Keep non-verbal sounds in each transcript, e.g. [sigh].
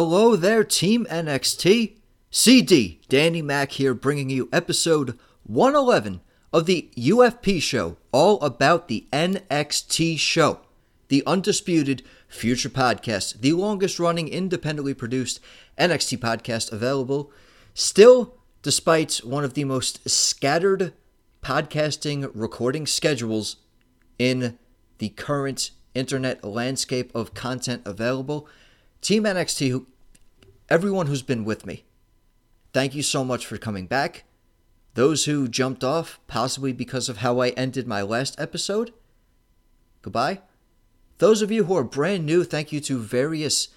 Hello there, Team NXT. CD, Danny Mac here, bringing you episode 111 of the UFP show, all about the NXT show, the undisputed future podcast, the longest running independently produced NXT podcast available. Still, despite one of the most scattered podcasting recording schedules in the current internet landscape of content available, Team NXT, who, everyone who's been with me, thank you so much for coming back. Those who jumped off, possibly because of how I ended my last episode, goodbye. Those of you who are brand new, thank you to various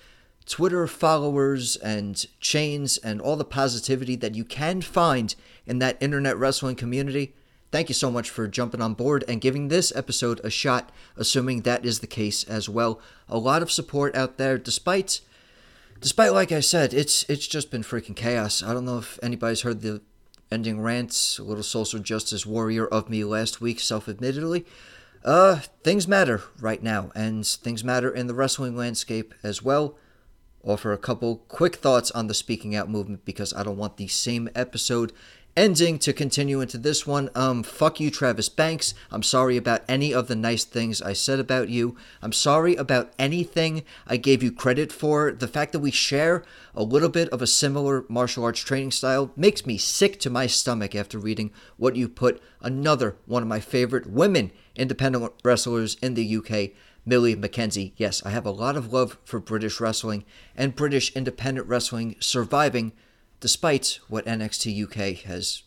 Twitter followers and chains and all the positivity that you can find in that internet wrestling community. Thank you so much for jumping on board and giving this episode a shot, assuming that is the case as well. A lot of support out there, despite despite like I said, it's it's just been freaking chaos. I don't know if anybody's heard the ending rants, a little social justice warrior of me last week, self-admittedly. Uh, things matter right now, and things matter in the wrestling landscape as well. Offer a couple quick thoughts on the speaking out movement because I don't want the same episode ending to continue into this one. Um, fuck you, Travis Banks. I'm sorry about any of the nice things I said about you. I'm sorry about anything I gave you credit for. The fact that we share a little bit of a similar martial arts training style makes me sick to my stomach after reading what you put. Another one of my favorite women independent wrestlers in the UK. Millie McKenzie. Yes, I have a lot of love for British wrestling and British independent wrestling surviving despite what NXT UK has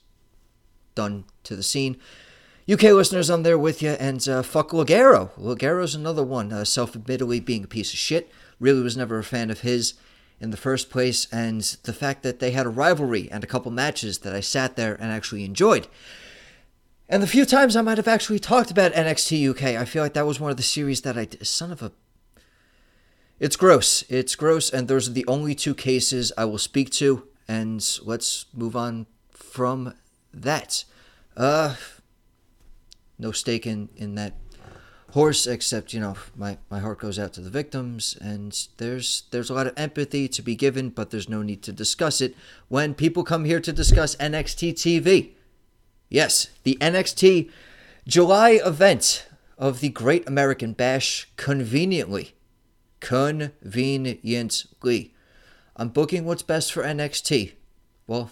done to the scene. UK listeners, I'm there with you, and uh, fuck Ligero. Ligero's another one, uh, self admittedly being a piece of shit. Really was never a fan of his in the first place, and the fact that they had a rivalry and a couple matches that I sat there and actually enjoyed. And the few times I might have actually talked about NXT UK, I feel like that was one of the series that I. Son of a. It's gross. It's gross, and those are the only two cases I will speak to and let's move on from that. Uh, no stake in, in that horse, except you know my, my heart goes out to the victims, and there's there's a lot of empathy to be given, but there's no need to discuss it when people come here to discuss NXT TV. Yes, the NXT July event of the Great American Bash conveniently, conveniently I'm booking what's best for NXT. Well,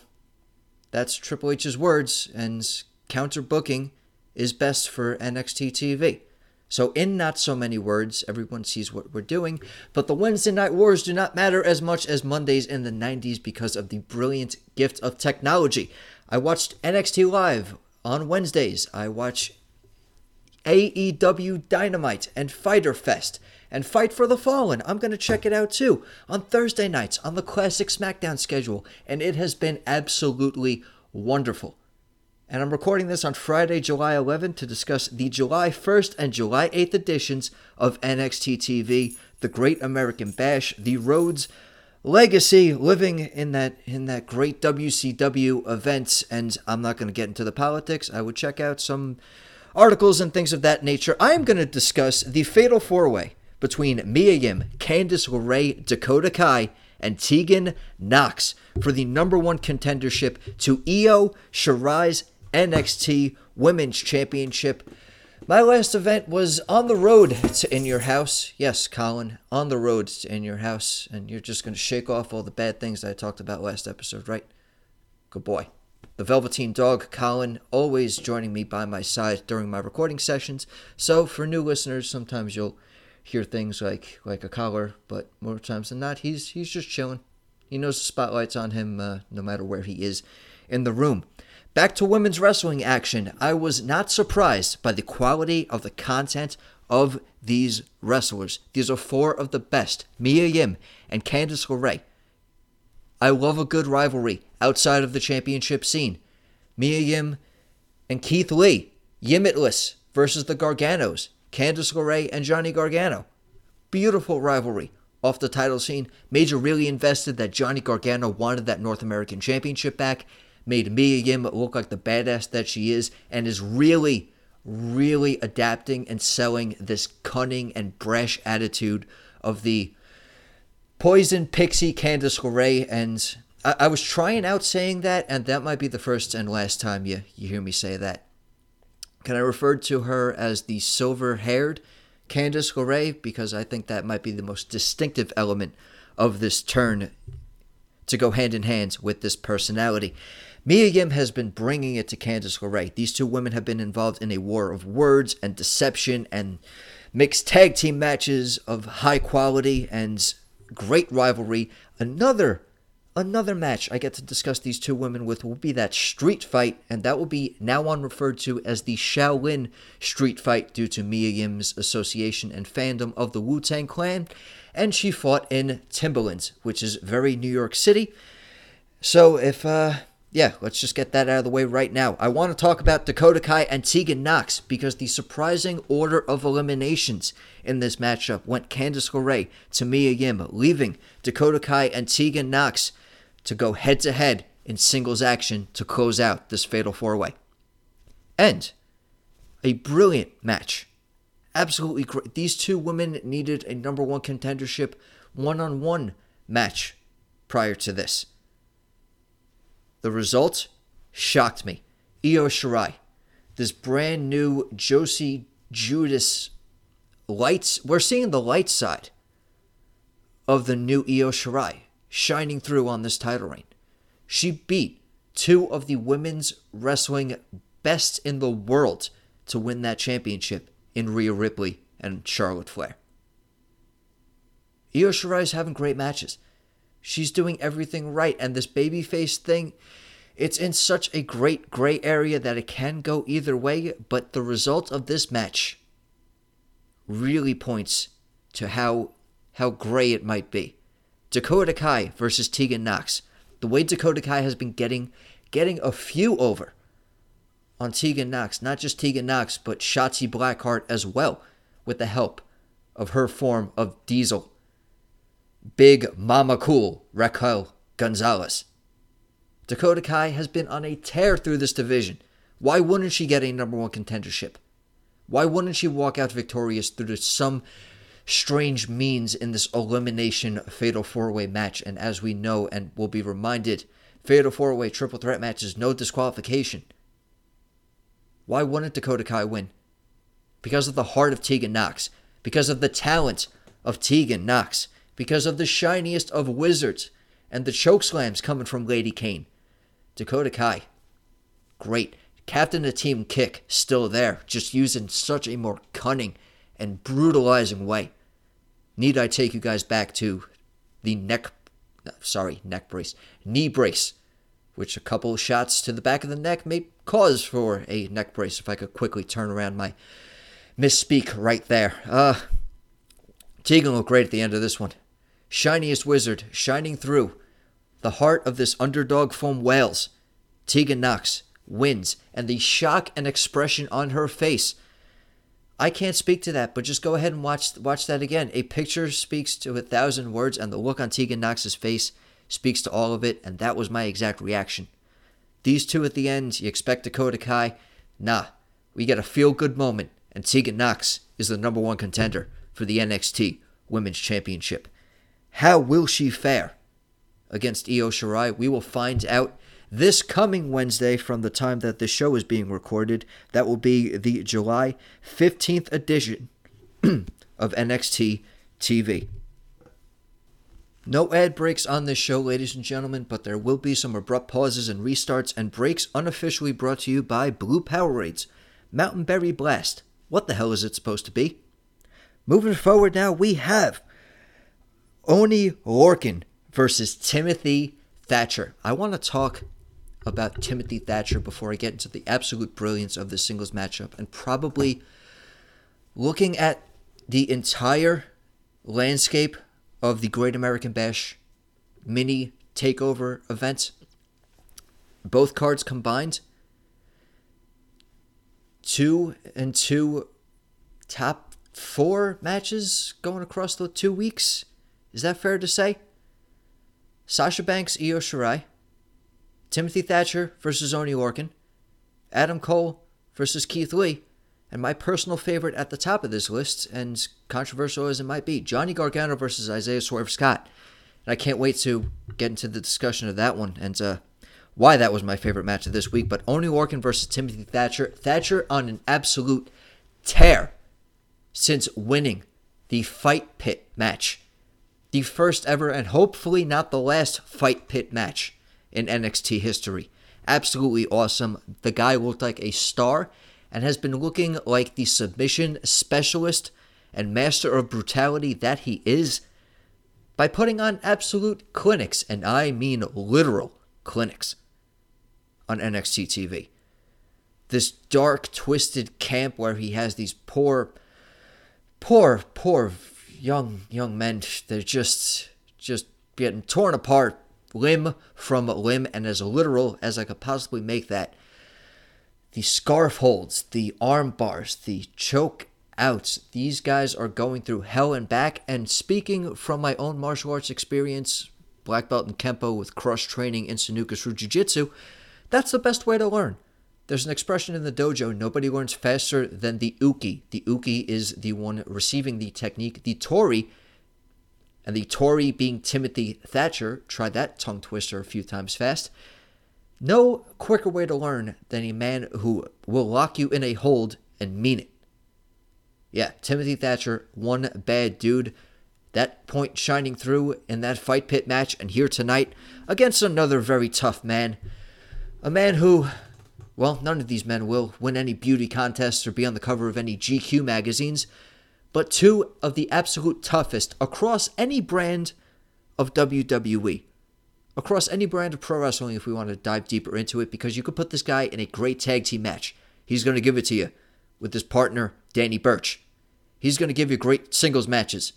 that's Triple H's words, and counter booking is best for NXT TV. So, in not so many words, everyone sees what we're doing, but the Wednesday Night Wars do not matter as much as Mondays in the 90s because of the brilliant gift of technology. I watched NXT Live on Wednesdays. I watch AEW Dynamite and Fyter Fest and Fight for the Fallen. I'm going to check it out too on Thursday nights on the Classic SmackDown schedule, and it has been absolutely wonderful. And I'm recording this on Friday, July 11th to discuss the July 1st and July 8th editions of NXT TV, The Great American Bash, The Rhodes legacy living in that in that great WCW events and I'm not going to get into the politics. I would check out some articles and things of that nature. I am going to discuss the Fatal 4-Way between Mia Yim, Candice LeRae, Dakota Kai, and Tegan Nox for the number one contendership to Io Shirai's NXT Women's Championship. My last event was on the road to In Your House. Yes, Colin, on the road to In Your House. And you're just going to shake off all the bad things that I talked about last episode, right? Good boy. The Velveteen Dog, Colin, always joining me by my side during my recording sessions. So, for new listeners, sometimes you'll hear things like like a collar, but more times than not, he's he's just chilling. He knows the spotlight's on him uh, no matter where he is in the room. Back to women's wrestling action. I was not surprised by the quality of the content of these wrestlers. These are four of the best Mia Yim and Candice LeRae. I love a good rivalry outside of the championship scene. Mia Yim and Keith Lee, Yimitless versus the Garganos. Candice LeRae and Johnny Gargano. Beautiful rivalry off the title scene. Major really invested that Johnny Gargano wanted that North American Championship back. Made Mia Yim look like the badass that she is, and is really, really adapting and selling this cunning and brash attitude of the Poison Pixie Candice LeRae, and I, I was trying out saying that, and that might be the first and last time you, you hear me say that. Can I refer to her as the silver haired Candice LeRae? Because I think that might be the most distinctive element of this turn to go hand in hand with this personality. Mia Yim has been bringing it to Candice LeRae. These two women have been involved in a war of words and deception and mixed tag team matches of high quality and great rivalry. Another another match I get to discuss these two women with will be that street fight, and that will be now on referred to as the Shaolin street fight due to Mia Yim's association and fandom of the Wu Tang Clan. And she fought in Timberlands, which is very New York City. So if uh yeah, let's just get that out of the way right now. I want to talk about Dakota Kai and Tegan Nox because the surprising order of eliminations in this matchup went Candice LeRae to Mia Yim, leaving Dakota Kai and Tegan Nox to go head to head in singles action to close out this fatal four way. And a brilliant match. Absolutely great. These two women needed a number one contendership one on one match prior to this. The result shocked me. Io Shirai, this brand new Josie Judas lights. We're seeing the light side of the new Io Shirai shining through on this title reign. She beat two of the women's wrestling best in the world to win that championship in Rhea Ripley and Charlotte Flair. Io Shirai is having great matches. She's doing everything right. And this babyface thing, it's in such a great gray area that it can go either way. But the result of this match really points to how how gray it might be. Dakota Kai versus Tegan Nox. The way Dakota Kai has been getting getting a few over on Tegan Nox, not just Tegan Nox, but Shotzi Blackheart as well, with the help of her form of Diesel Big Mama Cool, Raquel Gonzalez. Dakota Kai has been on a tear through this division. Why wouldn't she get a number one contendership? Why wouldn't she walk out victorious through some strange means in this elimination fatal four way match? And as we know and will be reminded, fatal four way triple threat match is no disqualification. Why wouldn't Dakota Kai win? Because of the heart of Tegan Nox, because of the talent of Tegan Nox, because of the shiniest of wizards and the choke slams coming from Lady Kane. Dakota Kai, great. Captain of Team Kick, still there, just using such a more cunning and brutalizing way. Need I take you guys back to the neck, sorry, neck brace, knee brace, which a couple shots to the back of the neck may cause for a neck brace if I could quickly turn around my misspeak right there. Uh, Tegan looked great at the end of this one shiniest wizard shining through the heart of this underdog from Wales. Tegan Nox wins, and the shock and expression on her face. I can't speak to that, but just go ahead and watch watch that again. A picture speaks to a thousand words, and the look on Tegan Nox's face speaks to all of it, and that was my exact reaction. These two at the end, you expect Dakota Kai? Nah, we get a feel good moment, and Tegan Nox is the number one contender for the NXT Women's Championship. How will she fare against Io Shirai? We will find out this coming Wednesday from the time that the show is being recorded. That will be the July 15th edition [clears throat] of NXT TV. No ad breaks on this show, ladies and gentlemen, but there will be some abrupt pauses and restarts and breaks unofficially brought to you by Blue Powerades. Mountain Berry Blast. What the hell is it supposed to be? Moving forward now, we have Oney Lorcan versus Timothy Thatcher. I want to talk about Timothy Thatcher before I get into the absolute brilliance of the singles matchup and probably looking at the entire landscape of the Great American Bash mini takeover event. Both cards combined. Two and two top four matches going across the two weeks. Is that fair to say? Sasha Banks, Io Shirai, Timothy Thatcher versus Oney Lorcan, Adam Cole versus Keith Lee, and my personal favorite at the top of this list, and controversial as it might be, Johnny Gargano versus Isaiah Swerve Scott. And I can't wait to get into the discussion of that one and uh, why that was my favorite match of this week. But Oney Lorcan versus Timothy Thatcher. Thatcher on an absolute tear since winning the Fight Pit match. The first ever and hopefully not the last Fight Pit match in NXT history. Absolutely awesome. The guy looked like a star and has been looking like the submission specialist and master of brutality that he is by putting on absolute clinics, and I mean literal clinics, on NXT TV. This dark, twisted camp where he has these poor, poor, poor young young men. They're just just getting torn apart limb from limb, and as literal as I could possibly make that. The scarf holds, the arm bars, the choke outs. These guys are going through hell and back. And speaking from my own martial arts experience, black belt in Kempo with cross training in Sanuka through Jiu Jitsu, that's the best way to learn. There's an expression in the dojo nobody learns faster than the uke. The uke is the one receiving the technique. The tori, and the tori being Timothy Thatcher, tried that tongue twister a few times fast. No quicker way to learn than a man who will lock you in a hold and mean it. Yeah, Timothy Thatcher, one bad dude. That point shining through in that fight pit match and here tonight against another very tough man. A man who, well, none of these men will win any beauty contests or be on the cover of any GQ magazines, but two of the absolute toughest across any brand of WWE. Across any brand of pro wrestling, if we want to dive deeper into it, because you could put this guy in a great tag team match. He's going to give it to you with his partner, Danny Burch. He's going to give you great singles matches,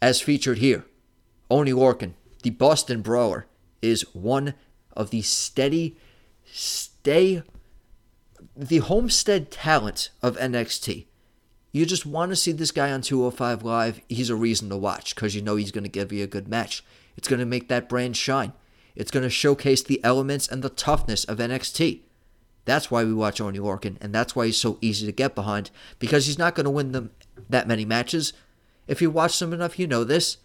as featured here. Oney Lorcan, the Boston Brawler, is one of the steady, stay, the homestead talent of NXT. You just want to see this guy on 205 Live. He's a reason to watch because you know he's going to give you a good match. It's going to make that brand shine. It's going to showcase the elements and the toughness of NXT. That's why we watch Oney Lorcan, and that's why he's so easy to get behind, because he's not going to win them that many matches. If you watch him enough, you know this.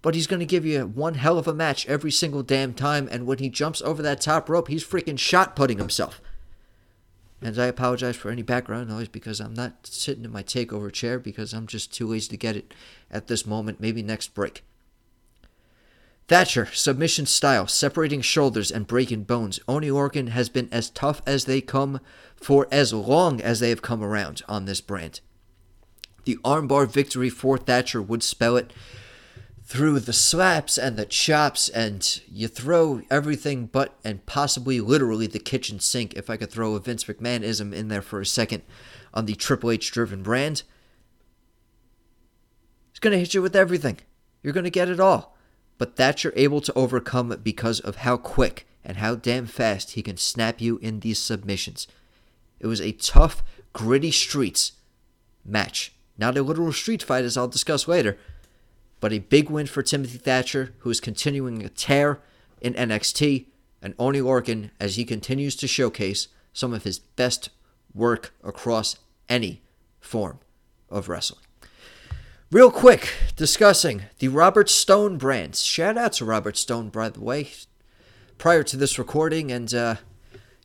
But he's going to give you one hell of a match every single damn time, and when he jumps over that top rope, he's freaking shot putting himself. And I apologize for any background noise because I'm not sitting in my takeover chair because I'm just too lazy to get it at this moment. Maybe next break. Thatcher, submission style, separating shoulders and breaking bones. Oney Lorcan has been as tough as they come for as long as they have come around on this brand. The armbar victory for Thatcher would spell it through the slaps and the chops, and you throw everything but and possibly literally the kitchen sink, if I could throw a Vince McMahonism in there for a second on the Triple H driven brand. He's going to hit you with everything. You're going to get it all but that you're able to overcome because of how quick and how damn fast he can snap you in these submissions. It was a tough, gritty streets match. Not a literal street fight, as I'll discuss later, but a big win for Timothy Thatcher, who is continuing a tear in NXT, and Oney Lorcan as he continues to showcase some of his best work across any form of wrestling. Real quick, discussing the Robert Stone brands. Shout out to Robert Stone, by the way, prior to this recording, and uh,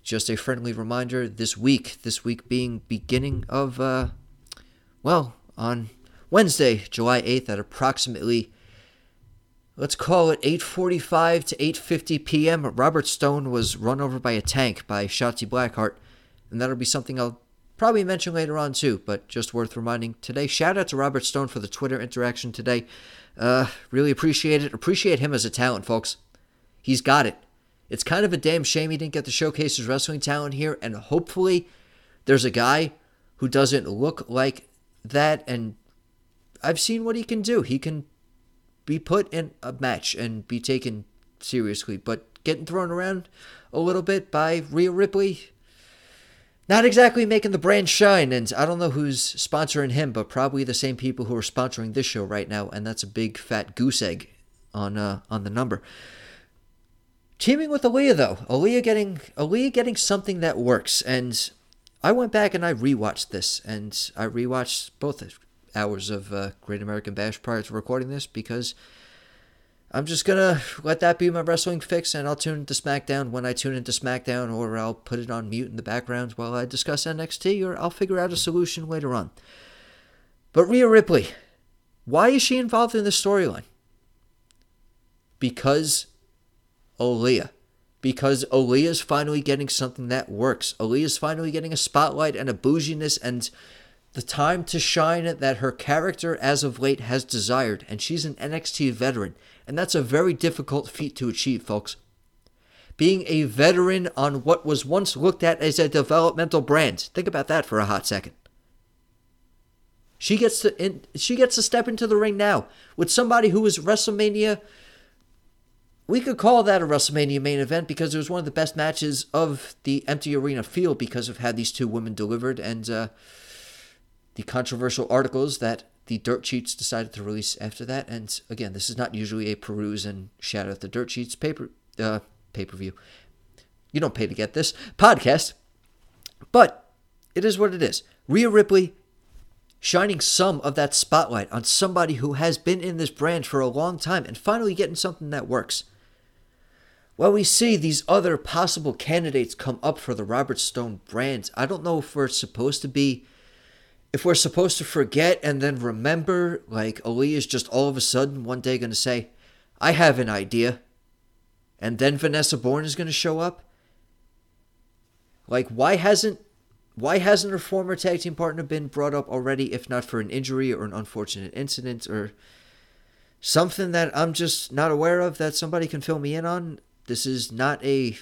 just a friendly reminder this week, this week being beginning of, uh, well, on Wednesday, July 8th at approximately, let's call it 8.45 to 8.50 p.m., Robert Stone was run over by a tank by Shotzi Blackheart, and that'll be something I'll probably mention later on too, but just worth reminding today. Shout out to Robert Stone for the Twitter interaction today. Uh, really appreciate it. Appreciate him as a talent, folks. He's got it. It's kind of a damn shame he didn't get to showcase his wrestling talent here, and hopefully there's a guy who doesn't look like that, and I've seen what he can do. He can be put in a match and be taken seriously, but getting thrown around a little bit by Rhea Ripley, not exactly making the brand shine. And I don't know who's sponsoring him, but probably the same people who are sponsoring this show right now, and that's a big fat goose egg on uh, on the number. Teaming with Aliyah though, Aliyah getting Aliyah getting something that works, and I went back and I rewatched this, and I rewatched both hours of uh, Great American Bash prior to recording this because I'm just gonna let that be my wrestling fix, and I'll tune into SmackDown when I tune into SmackDown, or I'll put it on mute in the background while I discuss NXT, or I'll figure out a solution later on. But Rhea Ripley, why is she involved in this storyline? Because Aliyah. Because Aliyah's finally getting something that works. Aliyah's finally getting a spotlight and a bouginess and the time to shine that her character as of late has desired, and she's an NXT veteran, and that's a very difficult feat to achieve, folks. Being a veteran on what was once looked at as a developmental brand. Think about that for a hot second. She gets to in, she gets to step into the ring now with somebody who is WrestleMania. We could call that a WrestleMania main event because it was one of the best matches of the empty arena field because of how these two women delivered and uh, the controversial articles that the dirt sheets decided to release after that. And again, this is not usually a peruse and shout out the dirt sheets paper uh, pay per view. You don't pay to get this podcast, but it is what it is. Rhea Ripley shining some of that spotlight on somebody who has been in this brand for a long time and finally getting something that works. Well, we see these other possible candidates come up for the Robert Stone brand. I don't know if we're supposed to be, if we're supposed to forget and then remember, like Ali is just all of a sudden one day going to say, I have an idea. And then Vanessa Borne is going to show up. Like, why hasn't why hasn't her former tag team partner been brought up already, if not for an injury or an unfortunate incident or something that I'm just not aware of that somebody can fill me in on? This is not a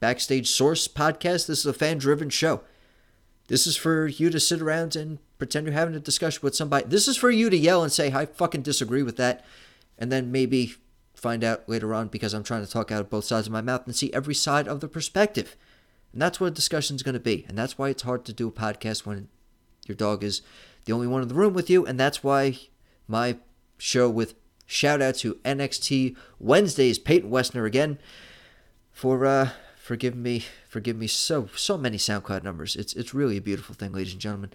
backstage source podcast. This is a fan driven show. This is for you to sit around and pretend you're having a discussion with somebody. This is for you to yell and say, I fucking disagree with that. And then maybe find out later on because I'm trying to talk out of both sides of my mouth and see every side of the perspective. And that's what a discussion is going to be. And that's why it's hard to do a podcast when your dog is the only one in the room with you. And that's why my show with shout out to NXT Wednesdays, Peyton Westner again, for uh for giving me forgive me so so many SoundCloud numbers. It's it's really a beautiful thing, ladies and gentlemen.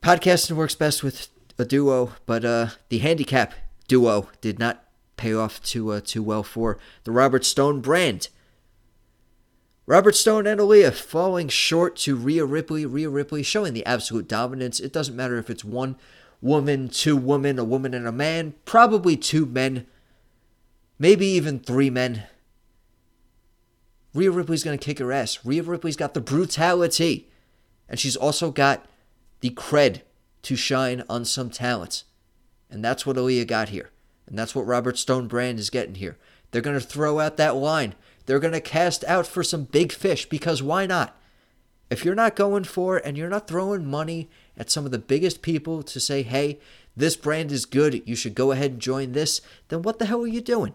Podcasting works best with a duo, but uh the handicap duo did not pay off too uh, too well for the Robert Stone brand. Robert Stone and Aliyah falling short to Rhea Ripley. Rhea Ripley showing the absolute dominance. It doesn't matter if it's one woman, two women, a woman and a man, probably two men, maybe even three men. Rhea Ripley's going to kick her ass. Rhea Ripley's got the brutality, and she's also got the cred to shine on some talents. And that's what Aliyah got here. And that's what Robert Stone Brand is getting here. They're going to throw out that line. They're going to cast out for some big fish because why not? If you're not going for and you're not throwing money at some of the biggest people to say, hey, this brand is good, you should go ahead and join this, then what the hell are you doing?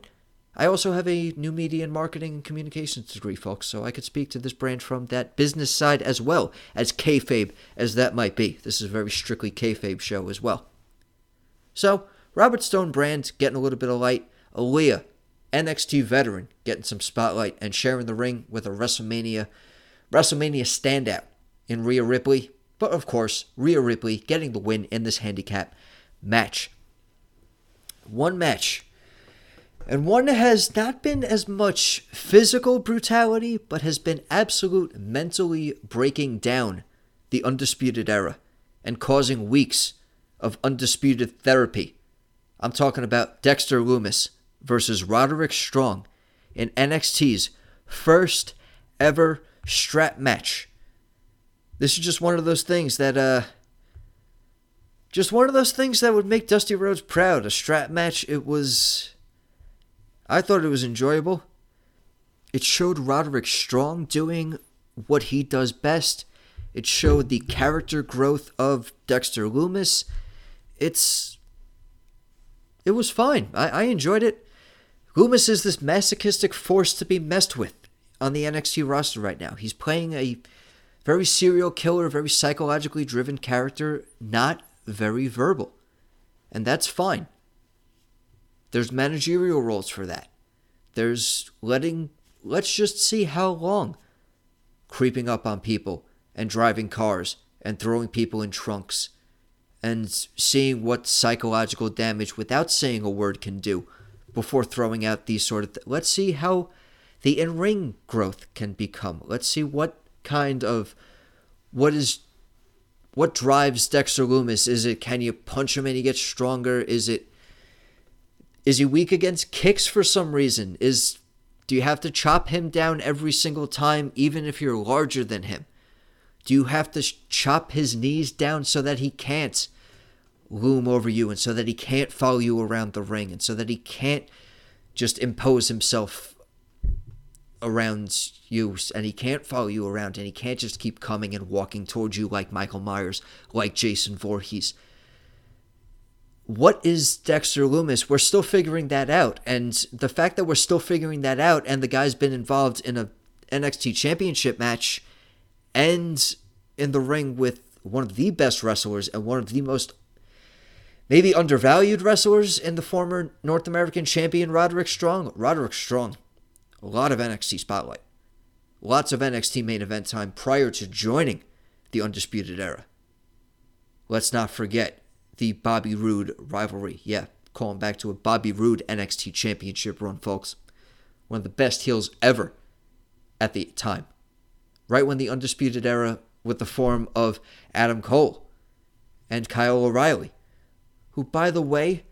I also have a new media and marketing and communications degree, folks, so I could speak to this brand from that business side as well as kayfabe as that might be. This is a very strictly kayfabe show as well. So, Robert Stone brand getting a little bit of light. Aliyah NXT veteran getting some spotlight and sharing the ring with a WrestleMania WrestleMania standout in Rhea Ripley. But of course, Rhea Ripley getting the win in this handicap match. One match. And one has not been as much physical brutality, but has been absolute mentally breaking down the Undisputed Era and causing weeks of undisputed therapy. I'm talking about Dexter Lumis versus Roderick Strong in NXT's first ever strap match. This is just one of those things that, uh, just one of those things that would make Dusty Rhodes proud. A strap match, it was. I thought it was enjoyable. It showed Roderick Strong doing what he does best. It showed the character growth of Dexter Lumis. It's. It was fine. I, I enjoyed it. Lumis is this masochistic force to be messed with on the NXT roster right now. He's playing a very serial killer, very psychologically driven character, not very verbal. And that's fine. There's managerial roles for that. There's letting, let's just see how long creeping up on people and driving cars and throwing people in trunks and seeing what psychological damage without saying a word can do before throwing out these sort of. Th- let's see how the in ring growth can become. Let's see what kind of what is what drives Dexter Lumis? Is it can you punch him and he gets stronger? Is it is he weak against kicks for some reason? Is do you have to chop him down every single time even if you're larger than him? Do you have to chop his knees down so that he can't loom over you and so that he can't follow you around the ring and so that he can't just impose himself around you and he can't follow you around and he can't just keep coming and walking towards you like Michael Myers, like Jason Voorhees. What is Dexter Lumis? We're still figuring that out. And the fact that we're still figuring that out and the guy's been involved in a NXT championship match and in the ring with one of the best wrestlers and one of the most maybe undervalued wrestlers in the former North American champion Roderick Strong. Roderick Strong, a lot of NXT spotlight, lots of NXT main event time prior to joining the Undisputed Era. Let's not forget the Bobby Roode rivalry. Yeah, calling back to a Bobby Roode NXT championship run, folks. One of the best heels ever at the time. Right when the Undisputed Era with the form of Adam Cole and Kyle O'Reilly who, by the way,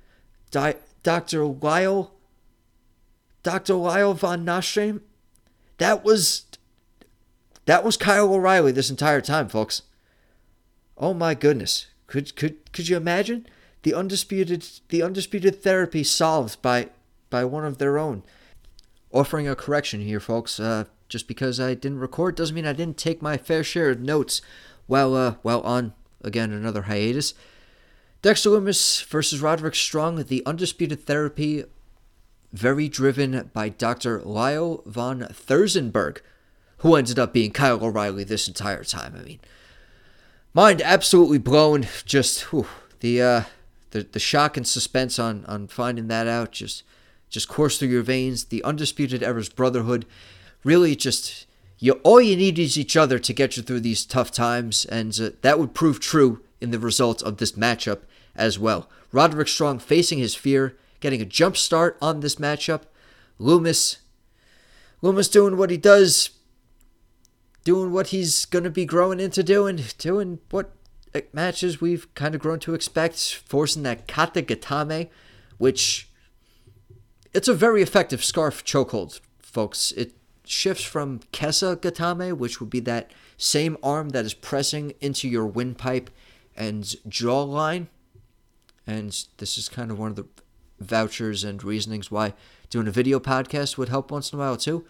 Di- Dr. Lyle, Dr. Lyle von Nostrand, that was that was Kyle O'Reilly this entire time, folks. Oh my goodness. Could could could you imagine the undisputed the undisputed therapy solved by by one of their own? Offering a correction here, folks. Uh, just because I didn't record doesn't mean I didn't take my fair share of notes while uh, while on again another hiatus. Dexter Lumis versus Roderick Strong, the Undisputed Therapy, very driven by Dr. Lyle von Thurzenberg, who ended up being Kyle O'Reilly this entire time. I mean, mind absolutely blown. Just whew, the uh, the the shock and suspense on on finding that out just just course through your veins. The Undisputed Era's brotherhood, really just you all you need is each other to get you through these tough times, and uh, that would prove true in the results of this matchup as well. Roderick Strong facing his fear, getting a jump start on this matchup. Lumis, Lumis doing what he does, doing what he's going to be growing into doing, doing what uh, matches we've kind of grown to expect, forcing that kata gatame, which it's a very effective scarf chokehold, folks. It shifts from kesa gatame, which would be that same arm that is pressing into your windpipe and jawline and this is kind of one of the vouchers and reasonings why doing a video podcast would help once in a while too.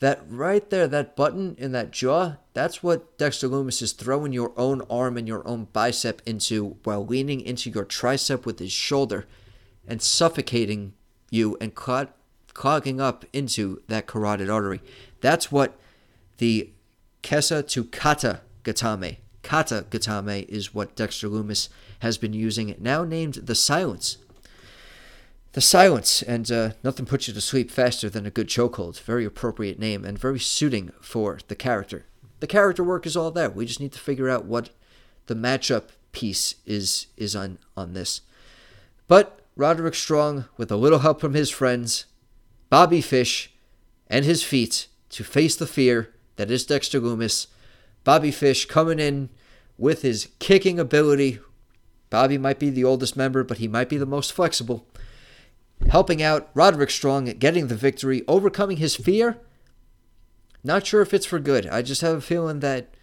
That right there, that button in that jaw, that's what Dexter Lumis is throwing your own arm and your own bicep into while leaning into your tricep with his shoulder and suffocating you and clog- clogging up into that carotid artery. That's what the Kesa to Kata Gatame. Kata Gatame is what Dexter Lumis has been using, now named The Silence. The Silence, and uh, nothing puts you to sleep faster than a good chokehold. Very appropriate name and very suiting for the character. The character work is all there. We just need to figure out what the matchup piece is is on on this. But Roderick Strong, with a little help from his friends, Bobby Fish, and his feet to face the fear that is Dexter Lumis. Bobby Fish coming in with his kicking ability, Bobby might be the oldest member, but he might be the most flexible. Helping out Roderick Strong getting the victory, overcoming his fear. Not sure if it's for good. I just have a feeling that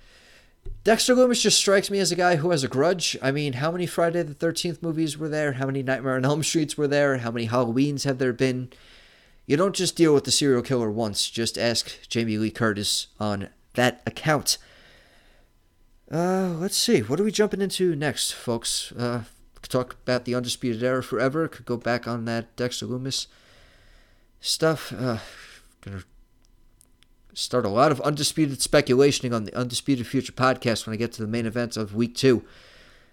Dexter Lumis just strikes me as a guy who has a grudge. I mean, how many Friday the 13th movies were there? How many Nightmare on Elm Streets were there? How many Halloweens have there been? You don't just deal with the serial killer once. Just ask Jamie Lee Curtis on that account. Uh, let's see. What are we jumping into next, folks? Uh, could talk about the Undisputed Era forever. Could go back on that Dexter Lumis stuff. Uh, gonna start a lot of undisputed speculationing on the Undisputed Future podcast when I get to the main event of week two.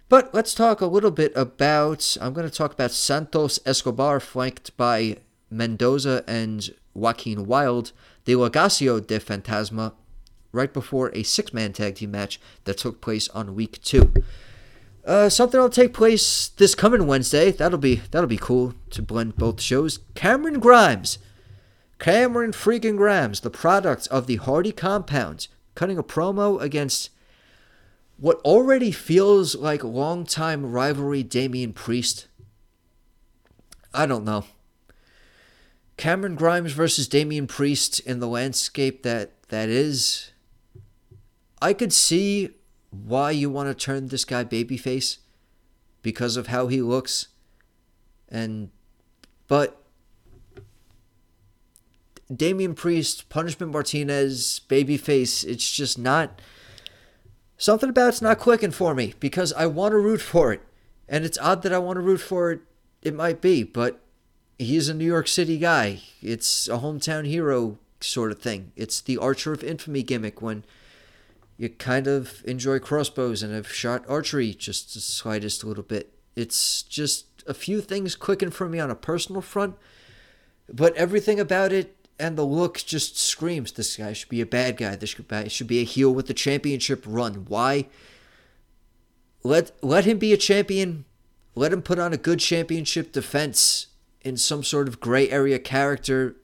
But let's talk a little bit about. I'm going to talk about Santos Escobar, flanked by Mendoza and Joaquin Wilde, the Legado del Fantasma, right before a six man tag team match that took place on week two. Uh, something will take place this coming Wednesday. That'll be that'll be cool to blend both shows. Cameron Grimes, Cameron freaking Grimes, the product of the Hardy compound, cutting a promo against what already feels like longtime rivalry Damian Priest. I don't know. Cameron Grimes versus Damian Priest in the landscape that that is. I could see why you want to turn this guy babyface because of how he looks. And but Damian Priest, Punishment Martinez, babyface, it's just not something about it's not clicking for me because I want to root for it. And it's odd that I want to root for it. It might be, but he's a New York City guy. It's a hometown hero sort of thing. It's the Archer of Infamy gimmick when you kind of enjoy crossbows and have shot archery just the slightest little bit. It's just a few things clicking for me on a personal front, but everything about it and the look just screams this guy should be a bad guy. This guy should be a heel with the championship run. Why? Let let him be a champion. Let him put on a good championship defense in some sort of gray area character.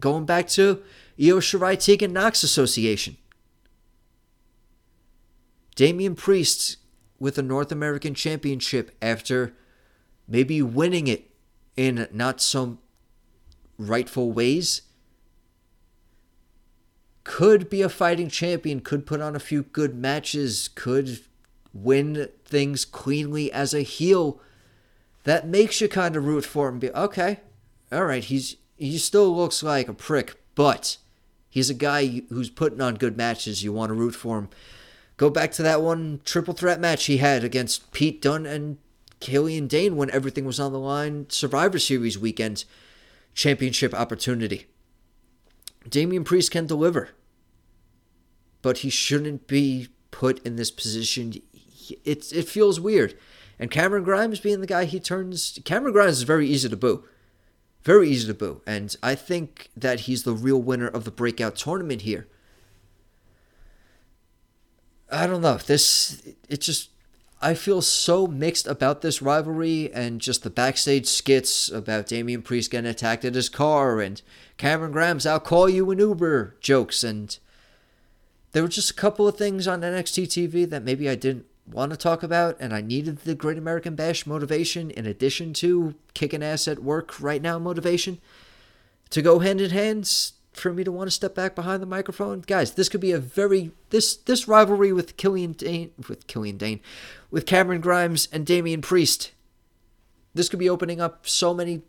Going back to Io Shirai Tegan Nox Association. Damian Priest with a North American Championship after maybe winning it in not so rightful ways. Could be a fighting champion, could put on a few good matches, could win things cleanly as a heel. That makes you kind of root for him. Be okay, all right. He's he still looks like a prick, but he's a guy who's putting on good matches. You want to root for him. Go back to that one triple threat match he had against Pete Dunne and Killian Dain when everything was on the line. Survivor Series weekend championship opportunity. Damian Priest can deliver, but he shouldn't be put in this position. It, it feels weird. And Cameron Grimes being the guy he turns. Cameron Grimes is very easy to boo. Very easy to boo. And I think that he's the real winner of the breakout tournament here. I don't know. This it just I feel so mixed about this rivalry and just the backstage skits about Damian Priest getting attacked at his car and Cameron Grimes I'll call you an Uber jokes and there were just a couple of things on NXT TV that maybe I didn't want to talk about and I needed the Great American Bash motivation in addition to kicking ass at work right now motivation to go hand in hand for me to want to step back behind the microphone. Guys, this could be a very this this rivalry with Killian Dain with Killian Dain, with Cameron Grimes and Damian Priest. This could be opening up so many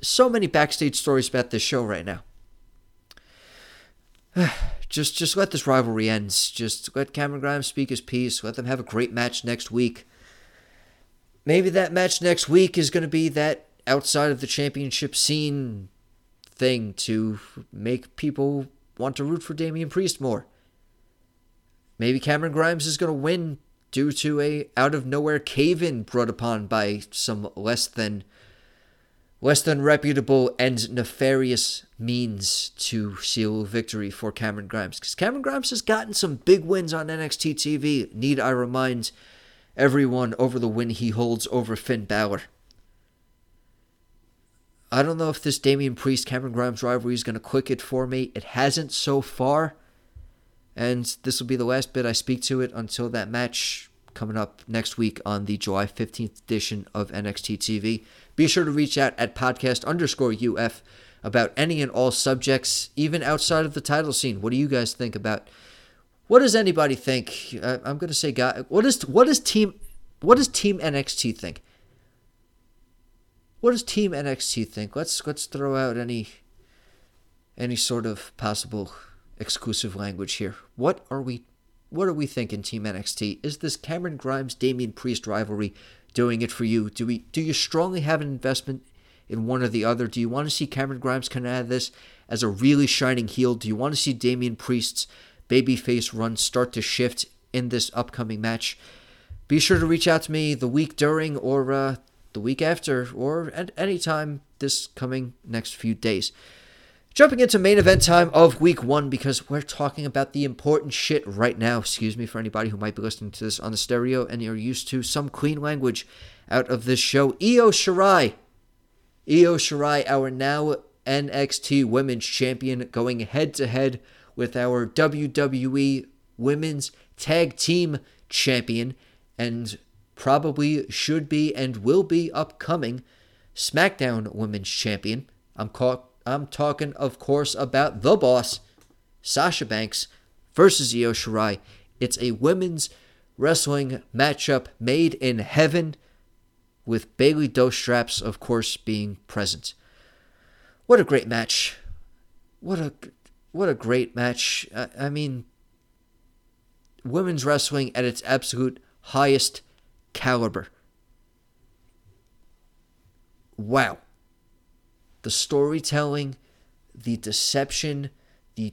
so many backstage stories about this show right now. [sighs] just just let this rivalry end. Just let Cameron Grimes speak his piece. Let them have a great match next week. Maybe that match next week is going to be that outside of the championship scene thing to make people want to root for Damian Priest more. Maybe Cameron Grimes is going to win due to a out of nowhere cave in brought upon by some less than less than reputable and nefarious means to seal victory for Cameron Grimes. Because Cameron Grimes has gotten some big wins on NXT TV. Need I remind everyone over the win he holds over Finn Balor? I don't know if this Damian Priest Cameron Grimes rivalry is going to click it for me. It hasn't so far. And this will be the last bit I speak to it until that match coming up next week on the July 15th edition of NXT TV. Be sure to reach out at podcast underscore UF about any and all subjects, even outside of the title scene. What do you guys think about? What does anybody think? Uh, I'm going to say, guy. What is what is team? What does Team NXT think? What does Team NXT think? Let's let's throw out any any sort of possible exclusive language here. What are we what are we thinking, Team NXT? Is this Cameron Grimes Damian Priest rivalry doing it for you? Do we do you strongly have an investment in one or the other? Do you want to see Cameron Grimes come out of this as a really shining heel? Do you want to see Damian Priest's babyface run start to shift in this upcoming match? Be sure to reach out to me the week during or uh, the week after, or at any time this coming next few days. Jumping into main event time of week one because we're talking about the important shit right now. Excuse me for anybody who might be listening to this on the stereo and you're used to some clean language out of this show. Io Shirai. Io Shirai, our now NXT Women's Champion, going head to head with our WWE Women's Tag Team Champion and probably should be and will be upcoming SmackDown Women's Champion. I'm caught I'm talking, of course, about the boss, Sasha Banks versus Io Shirai. It's a women's wrestling matchup made in heaven, with Bayley Dos Straps, of course, being present. What a great match! What a what a great match! I, I mean, women's wrestling at its absolute highest caliber. Wow the storytelling, the deception, the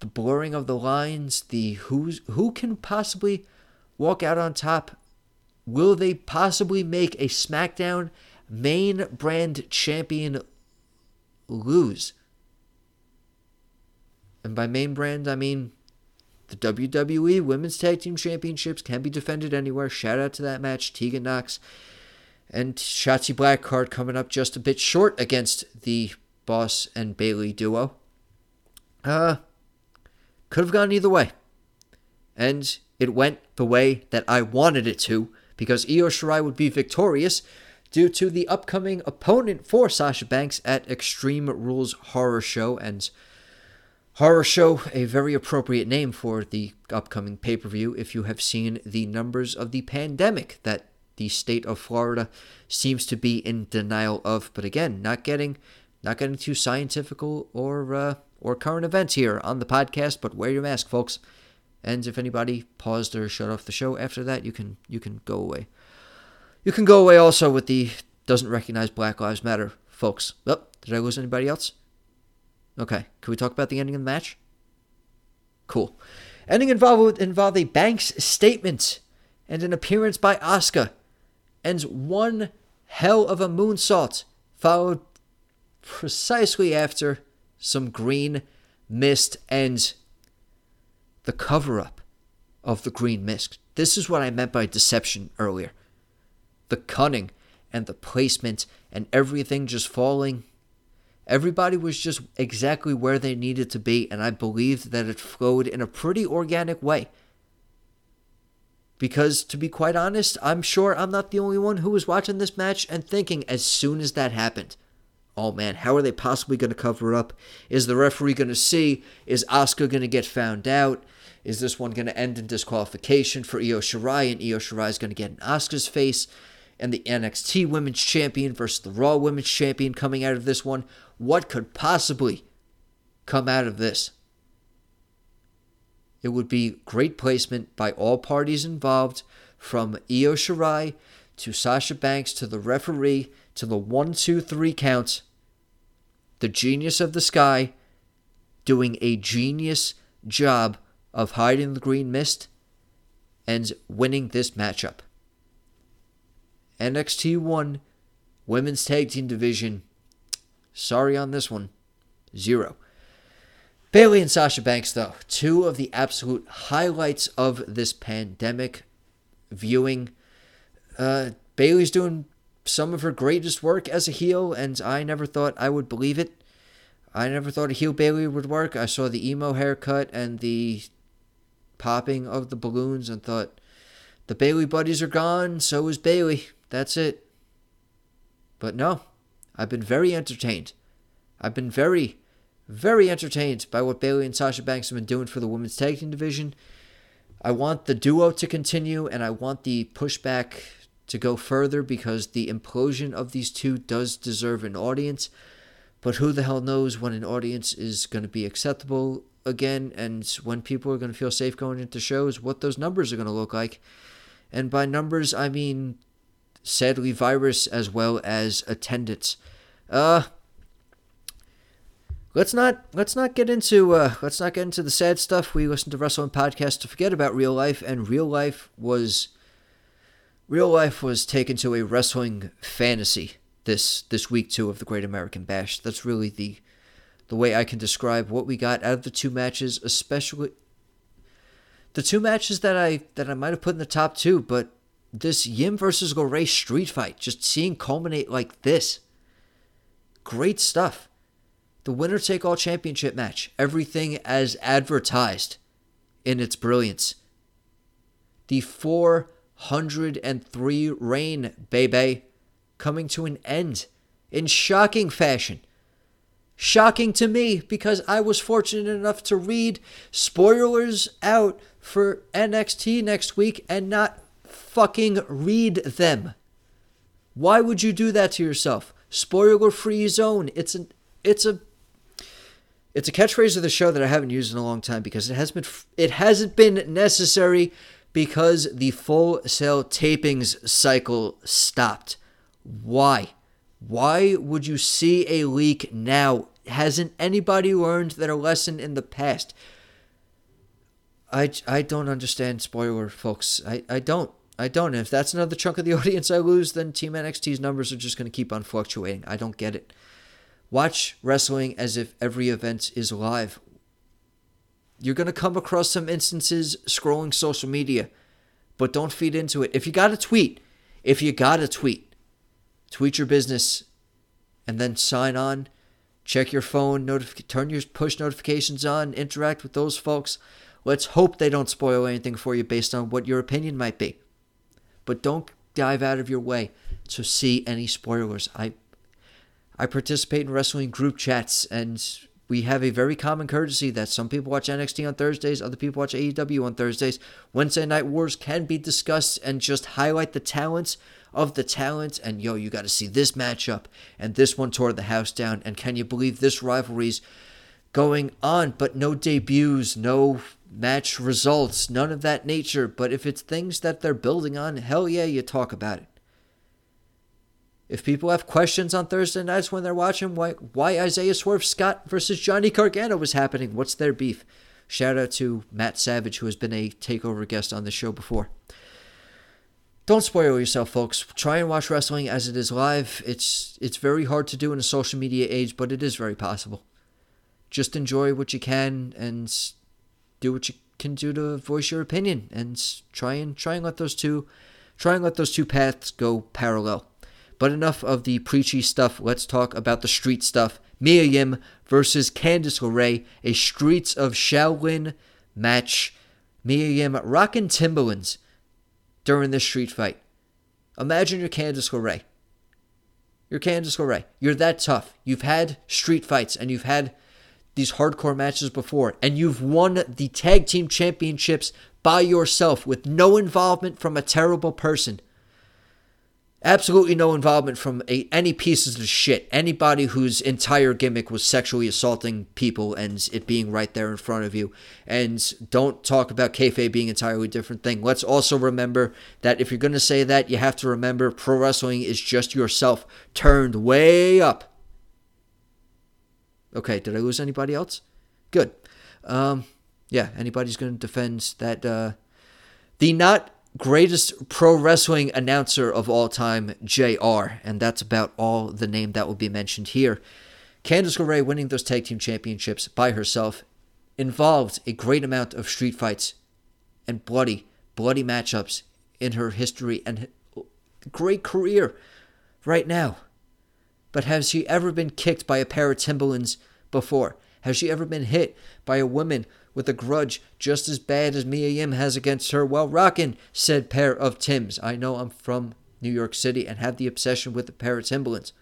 the blurring of the lines, the who's who can possibly walk out on top? Will they possibly make a SmackDown main brand champion lose? And by main brand, I mean the WWE Women's Tag Team Championships can be defended anywhere. Shout out to that match, Tegan Nox and Shotzi Blackheart coming up just a bit short against the Boss and Bayley duo. Uh, could have gone either way. And it went the way that I wanted it to because Io Shirai would be victorious due to the upcoming opponent for Sasha Banks at Extreme Rules Horror Show. And Horror Show, a very appropriate name for the upcoming pay per view if you have seen the numbers of the pandemic that the state of Florida seems to be in denial of. But again, not getting not getting too scientific or uh, or current events here on the podcast. But wear your mask, folks. And if anybody paused or shut off the show after that, you can you can go away. You can go away also with the doesn't recognize Black Lives Matter, folks. Oh, did I lose anybody else? Okay, can we talk about the ending of the match? Cool. Ending involved involved a Banks statement and an appearance by Asuka ends one hell of a moonsault, followed precisely after some green mist and the cover up of the green mist. This is what I meant by deception earlier. The cunning and the placement and everything just falling. Everybody was just exactly where they needed to be, and I believed that it flowed in a pretty organic way. Because to be quite honest, I'm sure I'm not the only one who was watching this match and thinking as soon as that happened, oh man, how are they possibly going to cover up? Is the referee going to see? Is Asuka going to get found out? Is this one going to end in disqualification for Io Shirai and Io Shirai is going to get in Asuka's face? And the NXT Women's Champion versus the Raw Women's Champion coming out of this one? What could possibly come out of this? It would be great placement by all parties involved, from Io Shirai to Sasha Banks to the referee to the one, two, three count. The genius of the sky doing a genius job of hiding the green mist and winning this matchup. NXT 1 Women's Tag Team Division. Sorry on this one. Zero. Bayley and Sasha Banks, though, two of the absolute highlights of this pandemic viewing. Uh, Bayley's doing some of her greatest work as a heel, and I never thought I would believe it. I never thought a heel Bayley would work. I saw the emo haircut and the popping of the balloons and thought, the Bayley buddies are gone, so is Bayley. That's it. But no, I've been very entertained. I've been very very entertained by what Bayley and Sasha Banks have been doing for the women's tag team division. I want the duo to continue and I want the pushback to go further because the implosion of these two does deserve an audience. But who the hell knows when an audience is going to be acceptable again and when people are going to feel safe going into shows, what those numbers are going to look like. And by numbers, I mean sadly virus as well as attendance. Uh, let's not let's not get into uh, let's not get into the sad stuff. We listen to wrestling podcasts to forget about real life, and real life was real life was taken to a wrestling fantasy this this week too of the Great American Bash. That's really the the way I can describe what we got out of the two matches, especially the two matches that I that I might have put in the top two, but this Yim versus LeRae street fight, just seeing culminate like this. Great stuff. The winner take all championship match, everything as advertised in its brilliance. The 403 reign, baby, coming to an end in shocking fashion. Shocking to me because I was fortunate enough to read spoilers out for NXT next week and not fucking read them. Why would you do that to yourself? Spoiler free zone. It's an it's a it's a catchphrase of the show that I haven't used in a long time because it has been it hasn't been necessary because the Full Sail tapings cycle stopped. Why? Why would you see a leak now? Hasn't anybody learned their lesson in the past? I, I don't understand spoiler, folks. I, I don't. I don't. And if that's another chunk of the [laughs] audience I lose, then Team NXT's numbers are just going to keep on fluctuating. I don't get it. Watch wrestling as if every event is live. You're going to come across some instances scrolling social media, but don't feed into it. If you got a tweet, if you got a tweet, tweet your business and then sign on. Check your phone, turn your push notifications on, interact with those folks. Let's hope they don't spoil anything for you based on what your opinion might be. But don't dive out of your way to see any spoilers. I I participate in wrestling group chats, and we have a very common courtesy that some people watch NXT on Thursdays, other people watch AEW on Thursdays. Wednesday Night Wars can be discussed and just highlight the talents of the talent. And yo, you got to see this matchup, and this one tore the house down. And can you believe this rivalry's going on? But no debuts, no match results, none of that nature. But if it's things that they're building on, hell yeah, you talk about it. If people have questions on Thursday nights when they're watching why, why Isaiah Swerve Scott versus Johnny Gargano was happening, what's their beef? Shout out to Matt Savage, who has been a takeover guest on the show before. Don't spoil yourself, folks. Try and watch wrestling as it is live. It's it's very hard to do in a social media age, but it is very possible. Just enjoy what you can and do what you can do to voice your opinion and try and try and let those two try and let those two paths go parallel. But enough of the preachy stuff. Let's talk about the street stuff. Mia Yim versus Candice LeRae, a Streets of Shaolin match. Mia Yim rocking Timberlands during this street fight. Imagine you're Candice LeRae. You're Candice LeRae. You're that tough. You've had street fights and you've had these hardcore matches before, and you've won the tag team championships by yourself with no involvement from a terrible person. Absolutely no involvement from a, any pieces of shit. Anybody whose entire gimmick was sexually assaulting people and it being right there in front of you. And don't talk about kayfabe being entirely different thing. Let's also remember that if you're going to say that, you have to remember pro wrestling is just yourself turned way up. Okay, did I lose anybody else? Good. Um, yeah, anybody's going to defend that. Uh, the not greatest pro wrestling announcer of all time, JR, and that's about all the name that will be mentioned here. Candice LeRae winning those tag team championships by herself involved a great amount of street fights and bloody, bloody matchups in her history and great career right now. But has she ever been kicked by a pair of Timberlands before? Has she ever been hit by a woman with a grudge just as bad as Mia Yim has against her while rocking said pair of Tims. I know I'm from New York City and have the obsession with the pair of Timberlands.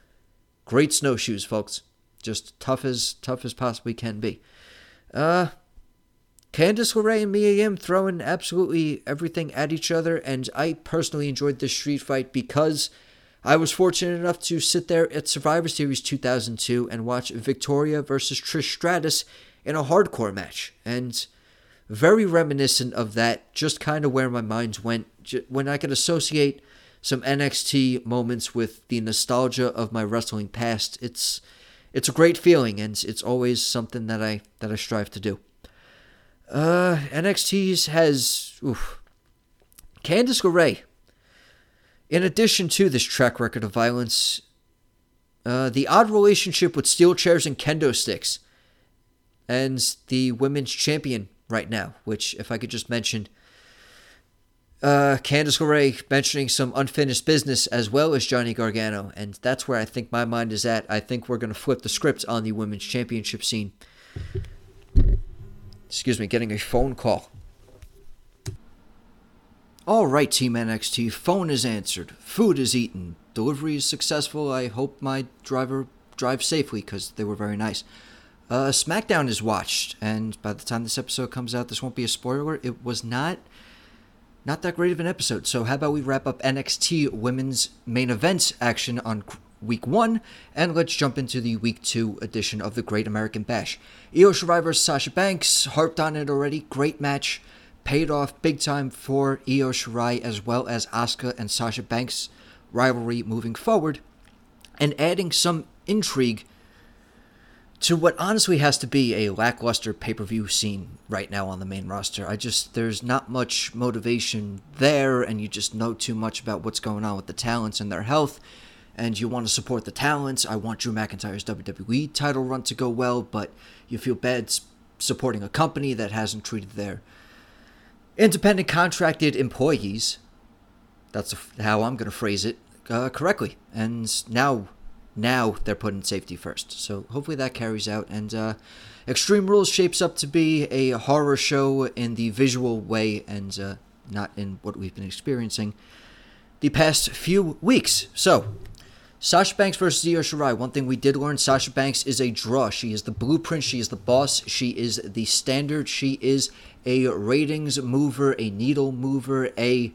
Great snowshoes, folks. Just tough as tough as possibly can be. Uh Candice LeRae and Mia Yim throwing absolutely everything at each other, and I personally enjoyed this street fight because I was fortunate enough to sit there at Survivor Series 2002 and watch Victoria versus Trish Stratus in a hardcore match. And very reminiscent of that, just kind of where my mind went when I could associate some NXT moments with the nostalgia of my wrestling past. It's it's a great feeling and it's always something that I that I strive to do. Uh NXT's has oof, Candice LeRae. In addition to this track record of violence, uh, the odd relationship with steel chairs and kendo sticks and the women's champion right now, which, if I could just mention, uh, Candice LeRae mentioning some unfinished business as well as Johnny Gargano, and that's where I think my mind is at. I think we're going to flip the script on the women's championship scene. Excuse me, getting a phone call. All right, Team NXT, phone is answered, food is eaten, delivery is successful. I hope my driver drives safely because they were very nice. Uh, SmackDown is watched, and by the time this episode comes out, this won't be a spoiler. It was not not that great of an episode. So how about we wrap up NXT Women's main event action on week one, and let's jump into the week two edition of the Great American Bash. Io Survivor Sasha Banks, harped on it already. Great match paid off big time for Io Shirai as well as Asuka and Sasha Banks rivalry moving forward, and adding some intrigue to what honestly has to be a lackluster pay per view scene right now on the main roster. I just, there's not much motivation there, and you just know too much about what's going on with the talents and their health. And you want to support the talents. I want Drew McIntyre's WWE title run to go well, but you feel bad supporting a company that hasn't treated their independent contracted employees, that's how I'm going to phrase it, uh, correctly. And now, now they're putting safety first. So hopefully that carries out. And uh, Extreme Rules shapes up to be a horror show in the visual way and uh, not in what we've been experiencing the past few weeks. So Sasha Banks versus Io Shirai. One thing we did learn: Sasha Banks is a draw. She is the blueprint. She is the boss. She is the standard. She is a ratings mover, a needle mover, a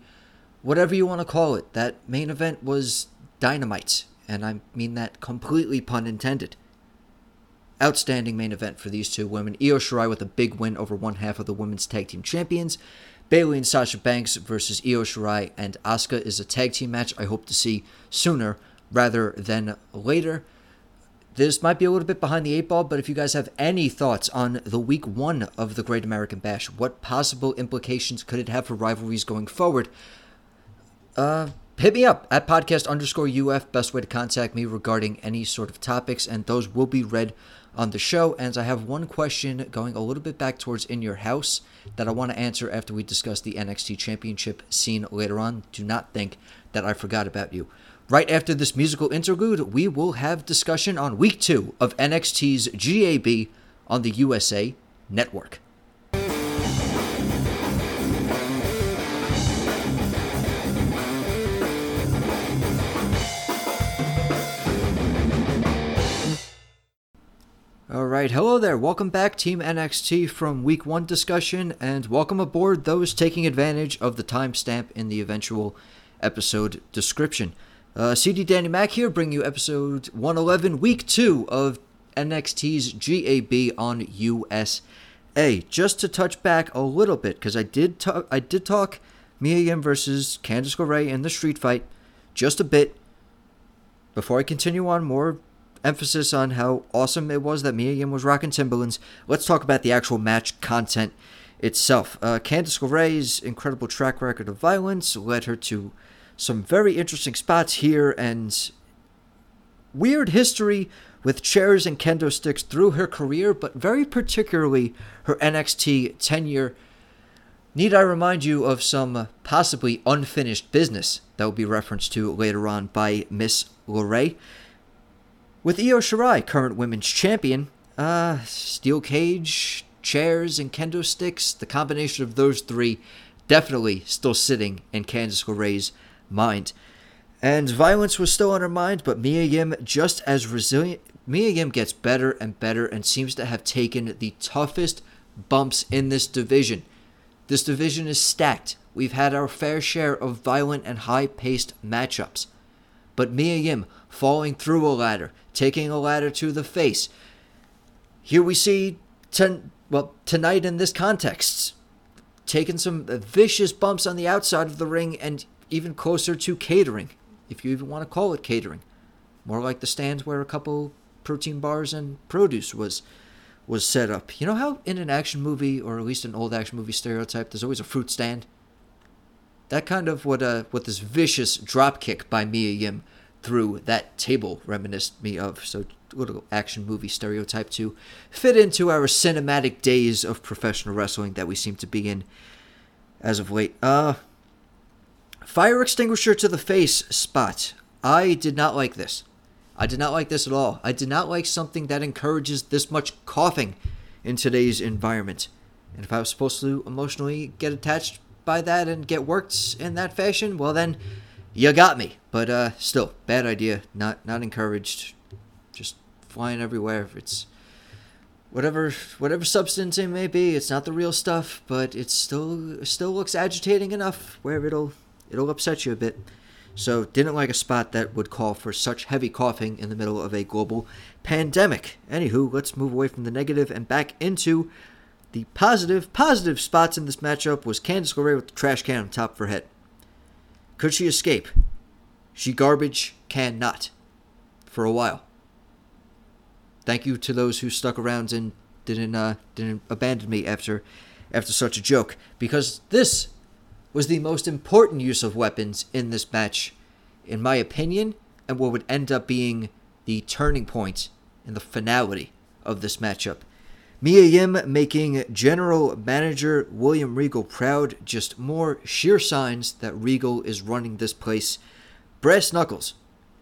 whatever you want to call it. That main event was dynamite, and I mean that completely pun intended. Outstanding main event for these two women. Io Shirai with a big win over one half of the women's tag team champions. Bayley and Sasha Banks versus Io Shirai and Asuka is a tag team match I hope to see sooner rather than later. This might be a little bit behind the eight ball, but if you guys have any thoughts on the week one of the Great American Bash, what possible implications could it have for rivalries going forward? Uh, hit me up at podcast underscore UF. Best way to contact me regarding any sort of topics, and those will be read on the show. And I have one question going a little bit back towards In Your House that I want to answer after we discuss the NXT Championship scene later on. Do not think that I forgot about you. Right after this musical interlude, we will have discussion on week two of NXT's GAB on the USA Network. All right, hello there. Welcome back, Team NXT from Week 1 discussion, and welcome aboard those taking advantage of the timestamp in the eventual episode description. Uh, CD Danny Mac here, bringing you episode 111, week two of NXT's GAB on USA. Just to touch back a little bit, because I did talk, I did talk Mia Yim versus Candice LeRae in the street fight, just a bit. Before I continue on, more emphasis on how awesome it was that Mia Yim was rocking Timberlands. Let's talk about the actual match content itself. Uh, Candice LeRae's incredible track record of violence led her to some very interesting spots here and weird history with chairs and kendo sticks through her career, but very particularly her NXT tenure. Need I remind you of some possibly unfinished business that will be referenced to later on by Miss LeRae? With Io Shirai, current women's champion, uh, steel cage, chairs, and kendo sticks, the combination of those three definitely still sitting in Candice LeRae's mind. And violence was still on her mind, but Mia Yim just as resilient. Mia Yim gets better and better and seems to have taken the toughest bumps in this division. This division is stacked. We've had our fair share of violent and high paced matchups. But Mia Yim falling through a ladder, taking a ladder to the face. Here we see, ten, well, tonight in this context, taking some vicious bumps on the outside of the ring and even closer to catering, if you even want to call it catering. More like the stands where a couple protein bars and produce was was set up. You know how in an action movie, or at least an old action movie stereotype, there's always a fruit stand? That kind of what uh what this vicious drop kick by Mia Yim through that table reminisced me of. So little action movie stereotype to fit into our cinematic days of professional wrestling that we seem to be in as of late. Uh, fire extinguisher to the face spot. I did not like this. I did not like this at all. I did not like something that encourages this much coughing in today's environment. And if I was supposed to emotionally get attached by that and get worked in that fashion, well then you got me. But uh still, bad idea. Not not encouraged. Just flying everywhere. It's whatever whatever substance it may be, it's not the real stuff, but it still still looks agitating enough where it'll it'll upset you a bit. So didn't like a spot that would call for such heavy coughing in the middle of a global pandemic. Anywho, let's move away from the negative and back into the positive. Positive spots in this matchup was Candice LeRae with the trash can on top of her head. Could she escape? She garbage cannot. For a while. Thank you to those who stuck around and didn't uh, didn't abandon me after after such a joke because this was the most important use of weapons in this match, in my opinion, and what would end up being the turning point in the finality of this matchup. Mia Yim making General Manager William Regal proud, just more sheer signs that Regal is running this place. Brass Knuckles,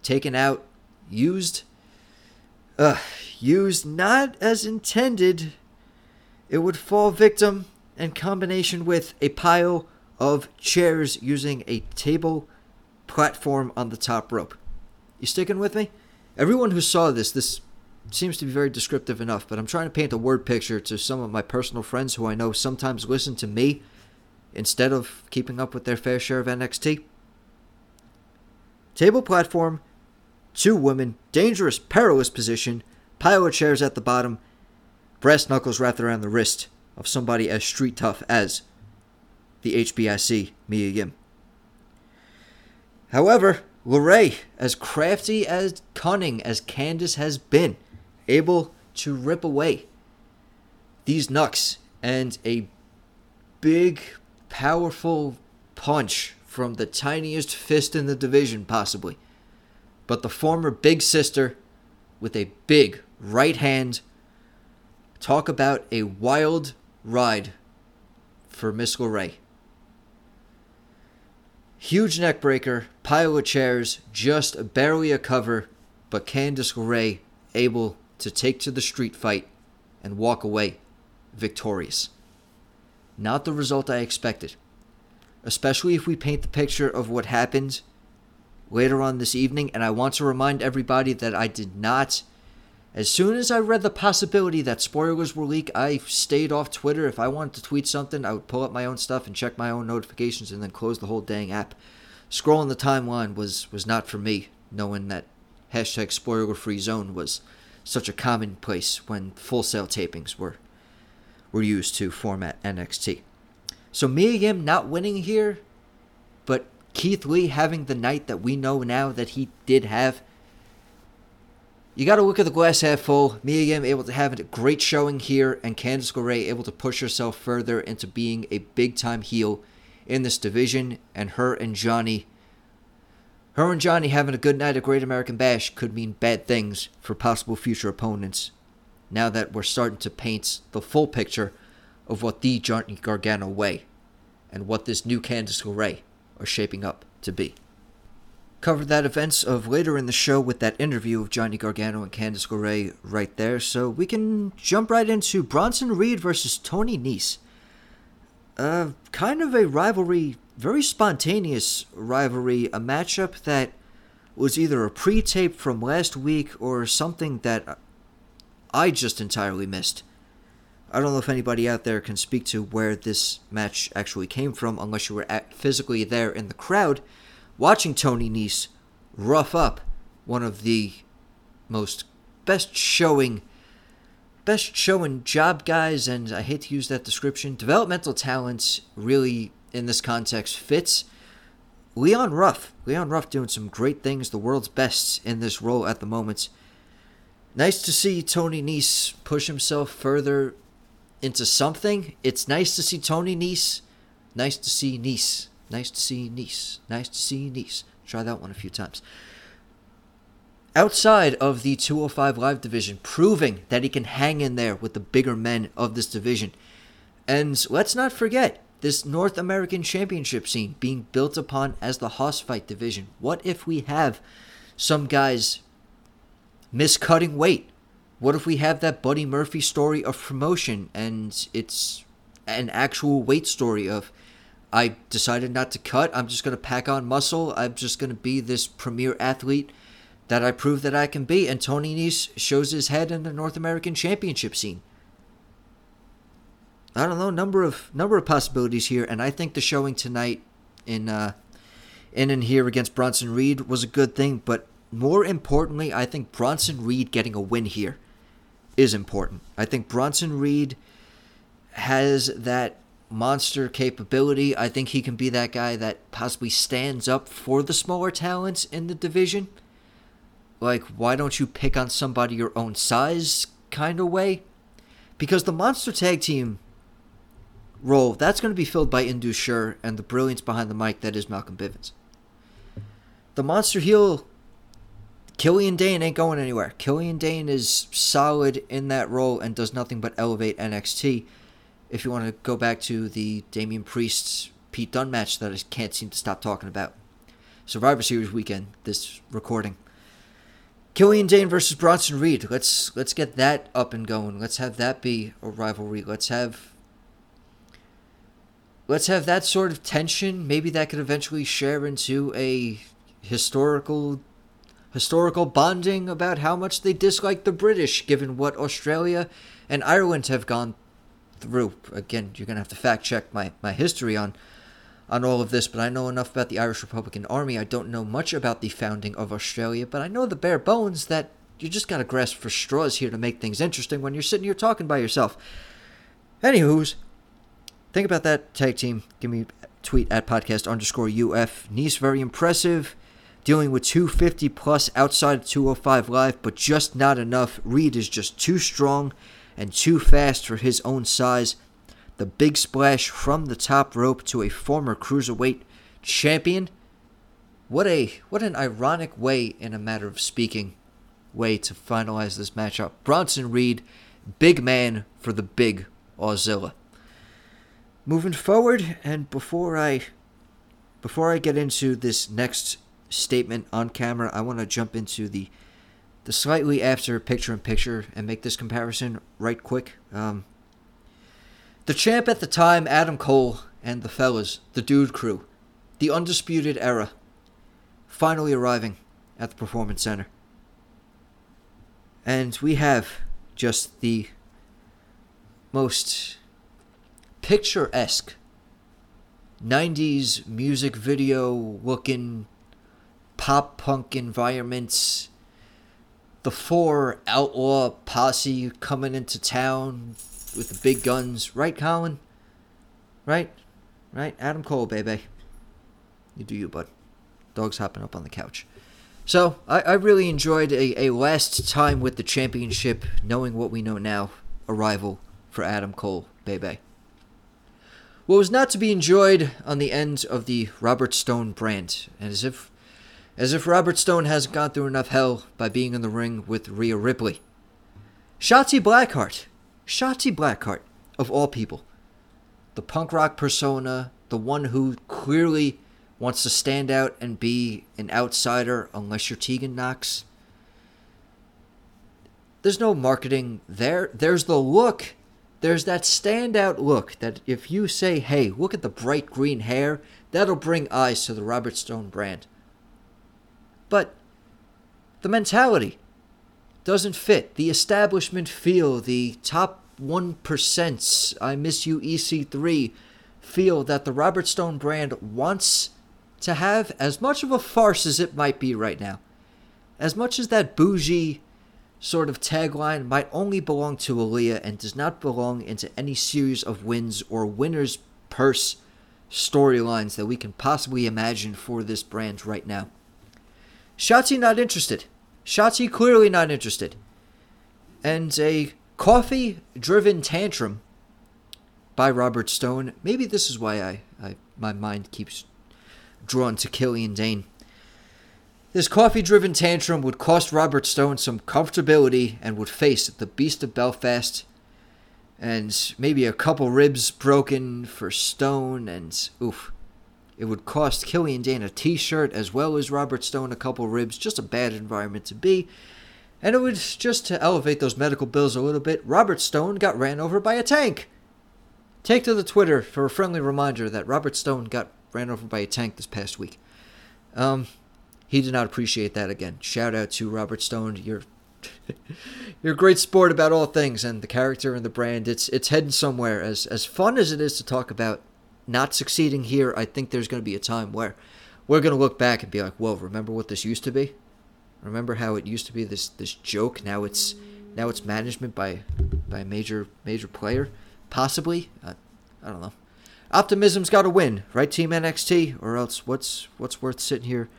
taken out, used, uh, used not as intended. It would fall victim in combination with a pile of chairs using a table platform on the top rope. You sticking with me? Everyone who saw this, this seems to be very descriptive enough, but I'm trying to paint a word picture to some of my personal friends who I know sometimes listen to me instead of keeping up with their fair share of NXT. Table platform, two women, dangerous, perilous position, pile of chairs at the bottom, brass knuckles wrapped around the wrist of somebody as street tough as the HBIC Mia Yim. However, LeRae, as crafty as cunning as Candice has been, able to rip away these knucks and a big, powerful punch from the tiniest fist in the division, possibly. But the former big sister with a big right hand. Talk about a wild ride for Miss LeRae. Huge neck breaker, pile of chairs, just barely a cover, but Candice LeRae able to take to the street fight and walk away victorious. Not the result I expected, especially if we paint the picture of what happened later on this evening. And I want to remind everybody that I did not. As soon as I read the possibility that spoilers were leaked, I stayed off Twitter. If I wanted to tweet something, I would pull up my own stuff and check my own notifications and then close the whole dang app. Scrolling the timeline was, was not for me, knowing that hashtag spoiler free zone was such a commonplace when full sail tapings were were used to format NXT. So Mia Yim not winning here, but Keith Lee having the night that we know now that he did have. You got to look at the glass half full. Mia Yim able to have a great showing here, and Candice LeRae able to push herself further into being a big time heel in this division, and her and Johnny her and Johnny having a good night at Great American Bash could mean bad things for possible future opponents now that we're starting to paint the full picture of what the Johnny Gargano way and what this new Candice LeRae are shaping up to be. Covered that events of later in the show with that interview of Johnny Gargano and Candice LeRae right there, so we can jump right into Bronson Reed versus Tony Nese. Uh, kind of a rivalry very spontaneous rivalry, a matchup that was either a pre tape from last week or something that I just entirely missed. I don't know if anybody out there can speak to where this match actually came from, unless you were physically there in the crowd watching Tony Nese rough up one of the most best showing best showing job guys and I hate to use that description developmental talents really in this context fits Leon Ruff. Leon Ruff doing some great things, the world's best in this role at the moment. Nice to see Tony Nese push himself further into something. It's nice to see Tony Nese. Nice to see Nese. Nice to see Nese. Nice to see Nice. Try that one a few times. outside of the 205 Live division, proving that he can hang in there with the bigger men of this division. And let's not forget this North American Championship scene being built upon as the Hoss Fight division. What if we have some guys miscutting weight? What if we have that Buddy Murphy story of promotion and it's an actual weight story of I decided not to cut. I'm just going to pack on muscle. I'm just going to be this premier athlete that I prove that I can be. And Tony Nese shows his head in the North American Championship scene. I don't know number of number of possibilities here, and I think the showing tonight in uh, in and here against Bronson Reed was a good thing. But more importantly, I think Bronson Reed getting a win here is important. I think Bronson Reed has that monster capability. I think he can be that guy that possibly stands up for the smaller talents in the division. Like, why don't you pick on somebody your own size kind of way? Because the monster tag team role, that's going to be filled by Indus Sher and the brilliance behind the mic that is Malcolm Bivens. The monster heel, Killian Dain ain't going anywhere. Killian Dain is solid in that role and does nothing but elevate NXT. If you want to go back to the Damian Priest Pete Dunne match that I can't seem to stop talking about. Survivor Series weekend, this recording. Killian Dain versus Bronson Reed. Let's let's get that up and going. Let's have that be a rivalry. Let's have let's have that sort of tension. Maybe that could eventually share into a historical historical bonding about how much they dislike the British, given what Australia and Ireland have gone through. Again, you're gonna have to fact check my, my history on on all of this, but I know enough about the Irish Republican Army. I don't know much about the founding of Australia, but I know the bare bones that you just gotta grasp for straws here to make things interesting when you're sitting here talking by yourself. Anywho's, think about that tag team. Give me tweet at podcast underscore UF. Nice, very impressive. Dealing with 250 plus outside of 205 live, but just not enough. Reed is just too strong and too fast for his own size. The big splash from the top rope to a former cruiserweight champion. What a what an ironic way, in a matter of speaking, way to finalize this matchup. Bronson Reed, big man for the big Auszilla moving forward and before i before i get into this next statement on camera i want to jump into the the slightly after picture in picture and make this comparison right quick um, the champ at the time adam cole and the fellas the dude crew the undisputed era finally arriving at the performance center and we have just the most picturesque 90s music video looking pop punk environments. The four outlaw posse coming into town with the big guns. Right, Colin? Right? Right? Adam Cole, baby. You do you, bud. Dog's hopping up on the couch. So, I, I really enjoyed a, a last time with the championship, knowing what we know now. Arrival for Adam Cole, baby. What was not to be enjoyed on the end of the Robert Stone brand, and as if as if Robert Stone hasn't gone through enough hell by being in the ring with Rhea Ripley. Shotzi Blackheart. Shotzi Blackheart, of all people. The punk rock persona, the one who clearly wants to stand out and be an outsider unless you're Tegan Nox. There's no marketing there. There's the look there's that standout look that if you say, hey, look at the bright green hair, that'll bring eyes to the Robert Stone brand. But the mentality doesn't fit. The establishment feel, the top 1%, I miss you EC3, feel that the Robert Stone brand wants to have as much of a farce as it might be right now. As much as that bougie sort of tagline might only belong to Aliyah and does not belong into any series of wins or winner's purse storylines that we can possibly imagine for this brand right now. Shotzi not interested. Shotzi clearly not interested. And a coffee driven tantrum by Robert Stone. Maybe this is why I, I my mind keeps drawn to Killian Dain This coffee driven tantrum would cost Robert Stone some comfortability and would face the Beast of Belfast and maybe a couple ribs broken for Stone and oof. It would cost Killian Dain a t shirt as well as Robert Stone a couple ribs, just a bad environment to be. And it was just to elevate those medical bills a little bit, Robert Stone got ran over by a tank. Take to the Twitter for a friendly reminder that Robert Stone got ran over by a tank this past week. Um, he did not appreciate that again. Shout out to Robert Stone. You're [laughs] you're a great sport about all things and the character and the brand. It's it's heading somewhere. As as fun as it is to talk about not succeeding here, I think there's going to be a time where we're going to look back and be like, "Whoa, remember what this used to be? Remember how it used to be this this joke? Now it's now it's management by by a major major player, possibly. I, I don't know. Optimism's got to win, right, Team NXT? Or else, what's what's worth sitting here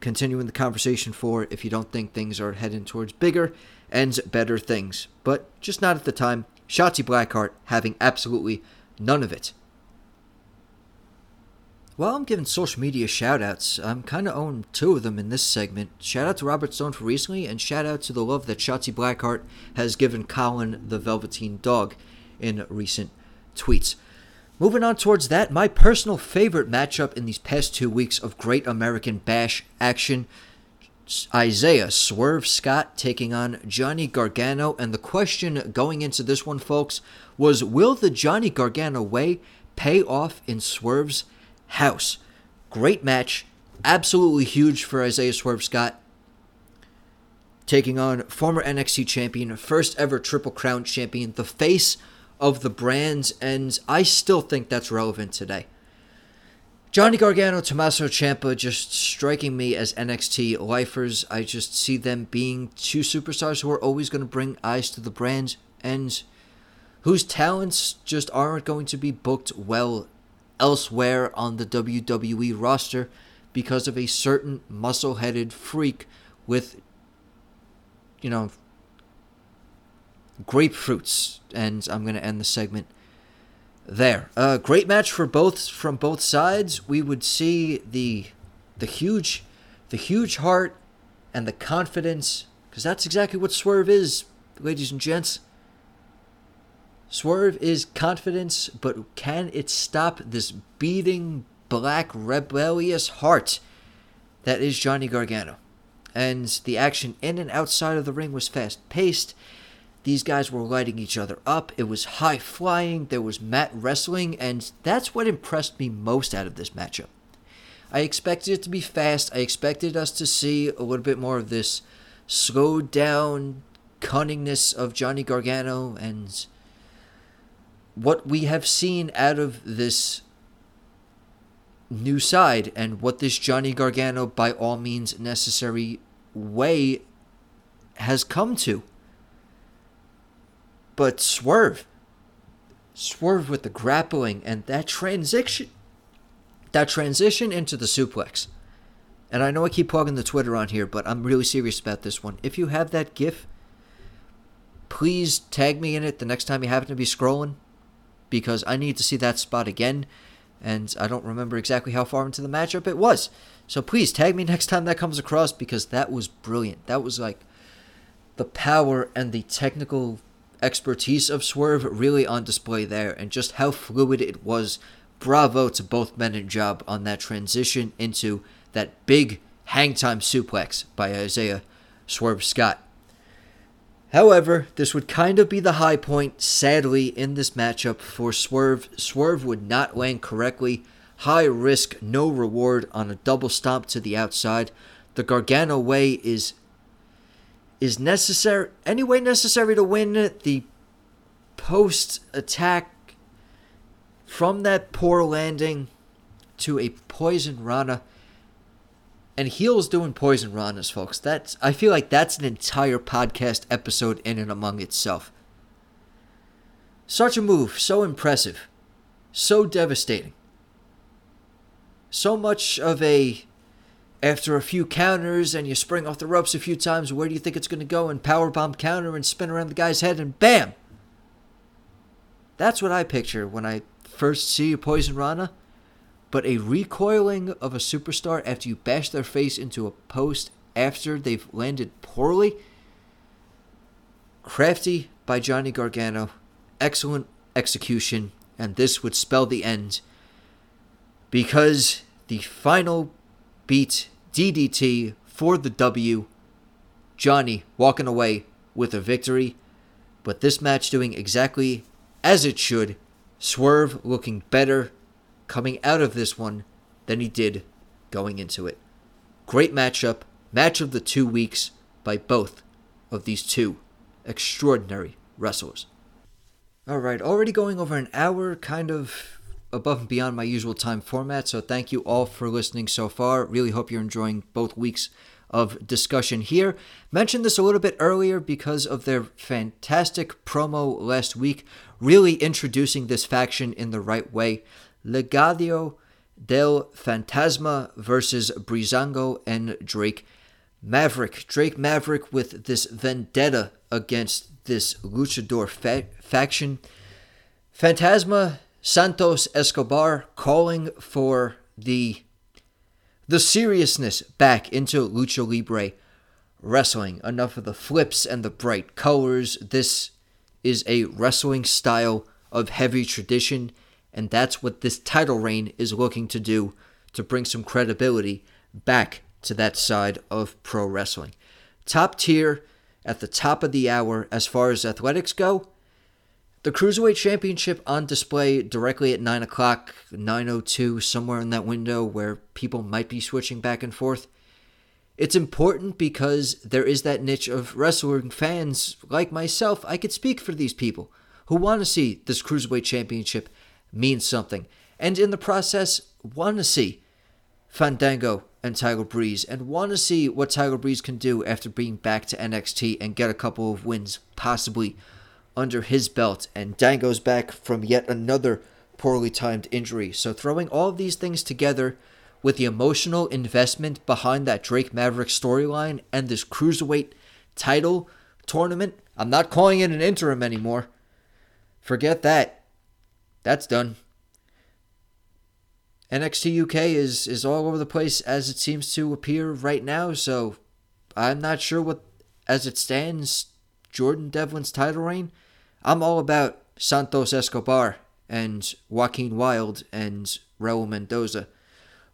continuing the conversation for if you don't think things are heading towards bigger and better things? But just not at the time. Shotzi Blackheart having absolutely none of it. While I'm giving social media shoutouts, I'm kind of owing two of them in this segment. Shout out to Robert Stone for recently, and shout out to the love that Shotzi Blackheart has given Colin the Velveteen Dog in recent tweets. Moving on towards that, my personal favorite matchup in these past two weeks of Great American Bash action Isaiah Swerve Scott taking on Johnny Gargano. And the question going into this one, folks, was will the Johnny Gargano way pay off in Swerve's house? Great match. Absolutely huge for Isaiah Swerve Scott. Taking on former NXT champion, first ever Triple Crown champion, the face of the brands, and I still think that's relevant today. Johnny Gargano, Tommaso Ciampa just striking me as NXT lifers. I just see them being two superstars who are always going to bring eyes to the brand and whose talents just aren't going to be booked well elsewhere on the WWE roster because of a certain muscle headed freak with, you know, grapefruits. And I'm going to end the segment there. Uh, great match for both from both sides. We would see the the huge the huge heart and the confidence because that's exactly what Swerve is, ladies and gents. Swerve is confidence, but can it stop this beating black rebellious heart that is Johnny Gargano? And the action in and outside of the ring was fast paced. These guys were lighting each other up. It was high flying. There was mat wrestling, and that's what impressed me most out of this matchup. I expected it to be fast. I expected us to see a little bit more of this slowed down cunningness of Johnny Gargano and what we have seen out of this new side and what this Johnny Gargano, by all means necessary way, has come to. But Swerve, Swerve with the grappling and that transition, that transition into the suplex. And I know I keep plugging the Twitter on here, but I'm really serious about this one. If you have that GIF, please tag me in it the next time you happen to be scrolling, because I need to see that spot again. And I don't remember exactly how far into the matchup it was. So please tag me [laughs] next time that comes across because that was brilliant. That was like the power and the technical expertise of Swerve really on display there, and just how fluid it was. Bravo to both men and job on that transition into that big hang time suplex by Isaiah Swerve Scott. However, this would kind of be the high point, sadly, in this matchup for Swerve. Swerve would not land correctly. High risk, no reward on a double stomp to the outside. The Gargano way is is necessary any way necessary to win the post attack from that poor landing to a poison rana and heels doing poison ranas folks that's i feel like that's an entire podcast episode in and among itself such a move so impressive so devastating so much of a after a few counters and you spring off the ropes a few times, where do you think it's going to go? And powerbomb counter and spin around the guy's head and bam! That's what I picture when I first see a Poison Rana. But a recoiling of a superstar after you bash their face into a post after they've landed poorly. Crafty by Johnny Gargano, excellent execution, and this would spell the end because the final beat DDT for the W. Johnny walking away with a victory, but this match doing exactly as it should. Swerve looking better coming out of this one than he did going into it. Great matchup, match of the two weeks by both of these two extraordinary wrestlers. All right, already going over an hour, kind of above and beyond my usual time format. So thank you all for listening so far. Really hope you're enjoying both weeks of discussion here. Mentioned this a little bit earlier because of their fantastic promo last week, really introducing this faction in the right way. Legado del Fantasma versus Breezango and Drake Maverick. Drake Maverick with this vendetta against this luchador fa- faction. Fantasma Santos Escobar calling for the the seriousness back into lucha libre wrestling. Enough of the flips and the bright colors. This is a wrestling style of heavy tradition, and that's what this title reign is looking to do to bring some credibility back to that side of pro wrestling. Top tier at the top of the hour as far as athletics go the Cruiserweight Championship on display directly at 9 o'clock, 9.02, somewhere in that window where people might be switching back and forth. It's important because there is that niche of wrestling fans like myself. I could speak for these people who want to see this Cruiserweight Championship mean something. And in the process, want to see Fandango and Tyler Breeze and want to see what Tyler Breeze can do after being back to NXT and get a couple of wins, possibly under his belt, and Dango's back from yet another poorly timed injury. So, throwing all of these things together with the emotional investment behind that Drake Maverick storyline and this cruiserweight title tournament, I'm not calling it an interim anymore. Forget that. That's done. NXT UK is is all over the place as it seems to appear right now, so I'm not sure what as it stands Jordan Devlin's title reign I'm all about Santos Escobar and Joaquin Wilde and Raul Mendoza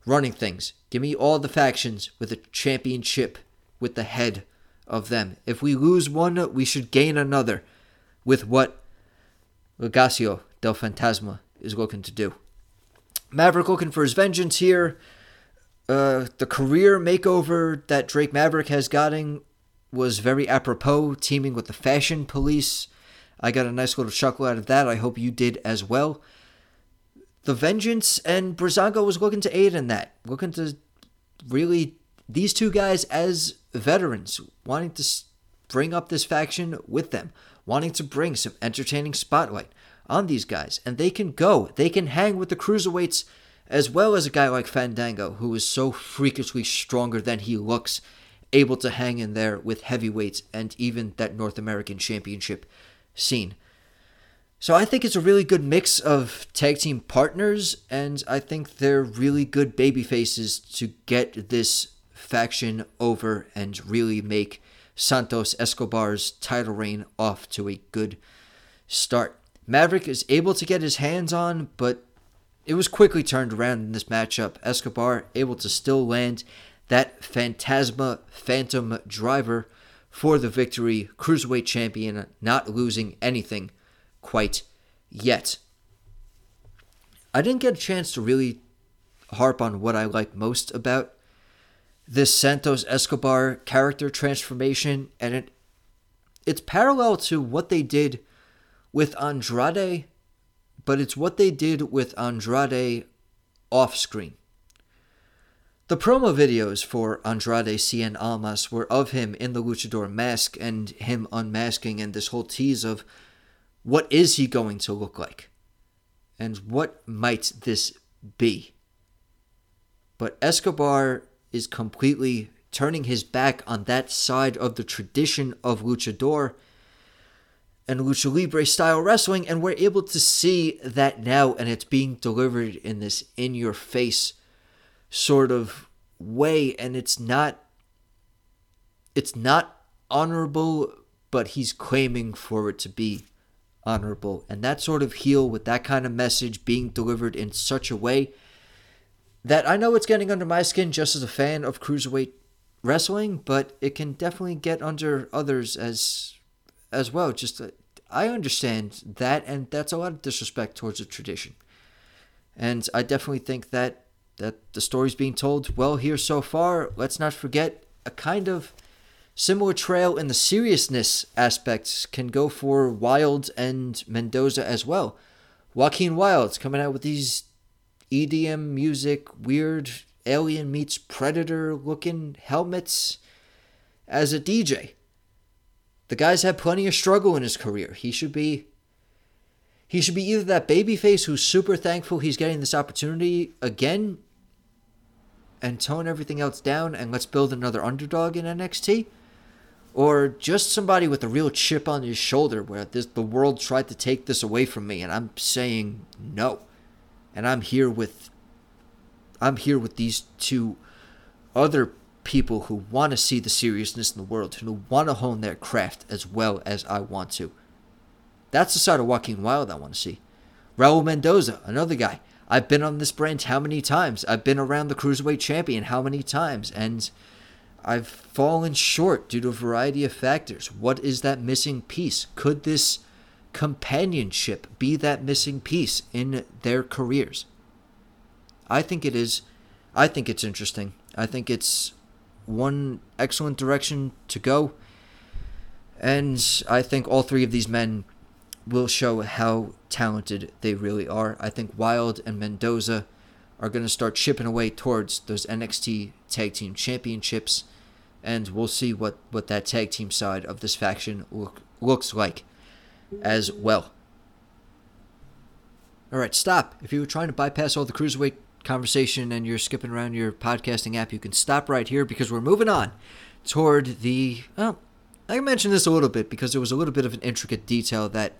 running things. Give me all the factions with a championship with the head of them. If we lose one, we should gain another with what Legado del Fantasma is looking to do. Maverick looking for his vengeance here. Uh, the career makeover that Drake Maverick has gotten was very apropos, teaming with the Fashion Police I got a nice little chuckle out of that. I hope you did as well. The Vengeance and Breezango was looking to aid in that, looking to really these two guys as veterans, wanting to bring up this faction with them, wanting to bring some entertaining spotlight on these guys, and they can go, they can hang with the cruiserweights as well as a guy like Fandango, who is so freakishly stronger than he looks, able to hang in there with heavyweights and even that North American Championship scene. So I think it's a really good mix of tag team partners, and I think they're really good baby faces to get this faction over and really make Santos Escobar's title reign off to a good start. Maverick is able to get his hands on, but it was quickly turned around in this matchup. Escobar able to still land that Phantasma Phantom driver for the victory. Cruiserweight champion not losing anything quite yet. I didn't get a chance to really harp on what I like most about this Santos Escobar character transformation, and it it's parallel to what they did with Andrade, but it's what they did with Andrade off screen. The promo videos for Andrade Cien Almas were of him in the luchador mask and him unmasking and this whole tease of what is he going to look like? And what might this be? But Escobar is completely turning his back on that side of the tradition of luchador and lucha libre style wrestling and we're able to see that now and it's being delivered in this in your face sort of way and it's not it's not honorable, but he's claiming for it to be honorable. And that sort of heel with that kind of message being delivered in such a way that I know it's getting under my skin just as a fan of cruiserweight wrestling, but it can definitely get under others as as well. Just uh, I understand that, and that's a lot of disrespect towards the tradition. And I definitely think that that the story's being told well here so far. Let's not forget a kind of similar trail in the seriousness aspects can go for Wilde and Mendoza as well. Joaquin Wilde's coming out with these EDM music, weird alien meets predator looking helmets as a DJ. The guy's had plenty of struggle in his career. He should be he should be either that babyface who's super thankful he's getting this opportunity again and tone everything else down and let's build another underdog in NXT or just somebody with a real chip on his shoulder where this the world tried to take this away from me and I'm saying no. And I'm here with I'm here with these two other people who want to see the seriousness in the world, who want to hone their craft as well as I want to. That's the side of Joaquin Wilde I want to see. Raul Mendoza, another guy. I've been on this brand how many times? I've been around the Cruiserweight Champion how many times? And I've fallen short due to a variety of factors. What is that missing piece? Could this companionship be that missing piece in their careers? I think it is. I think it's interesting. I think it's one excellent direction to go. And I think all three of these men will show how talented they really are. I think Wilde and Mendoza are going to start chipping away towards those NXT Tag Team Championships and we'll see what, what that tag team side of this faction look, looks like as well. All right, stop. If you were trying to bypass all the cruiserweight conversation and you're skipping around your podcasting app, you can stop right here because we're moving on toward the. Well, I mentioned this a little bit because there was a little bit of an intricate detail that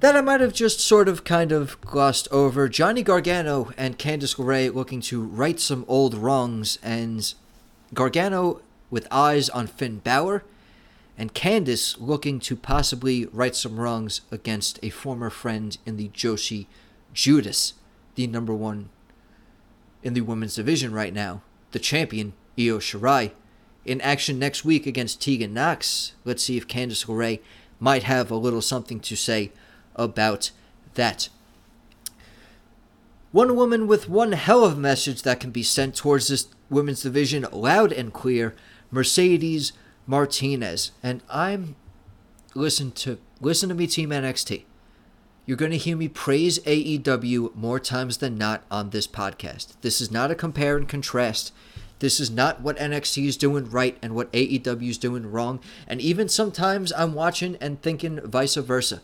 that I might have just sort of kind of glossed over. Johnny Gargano and Candice LeRae looking to right some old wrongs, and Gargano with eyes on Finn Balor, and Candice looking to possibly right some wrongs against a former friend in the Joshi Judas, the number one in the women's division right now, the champion, Io Shirai. In action next week against Tegan Nox. Let's see if Candice LeRae might have a little something to say about that. One woman with one hell of a message that can be sent towards this women's division loud and clear Mercedes Martinez. And I'm listen to listen to me team NXT. You're going to hear me praise AEW more times than not on this podcast. This is not a compare and contrast. This is not what NXT is doing right and what AEW is doing wrong. And even sometimes I'm watching and thinking vice versa.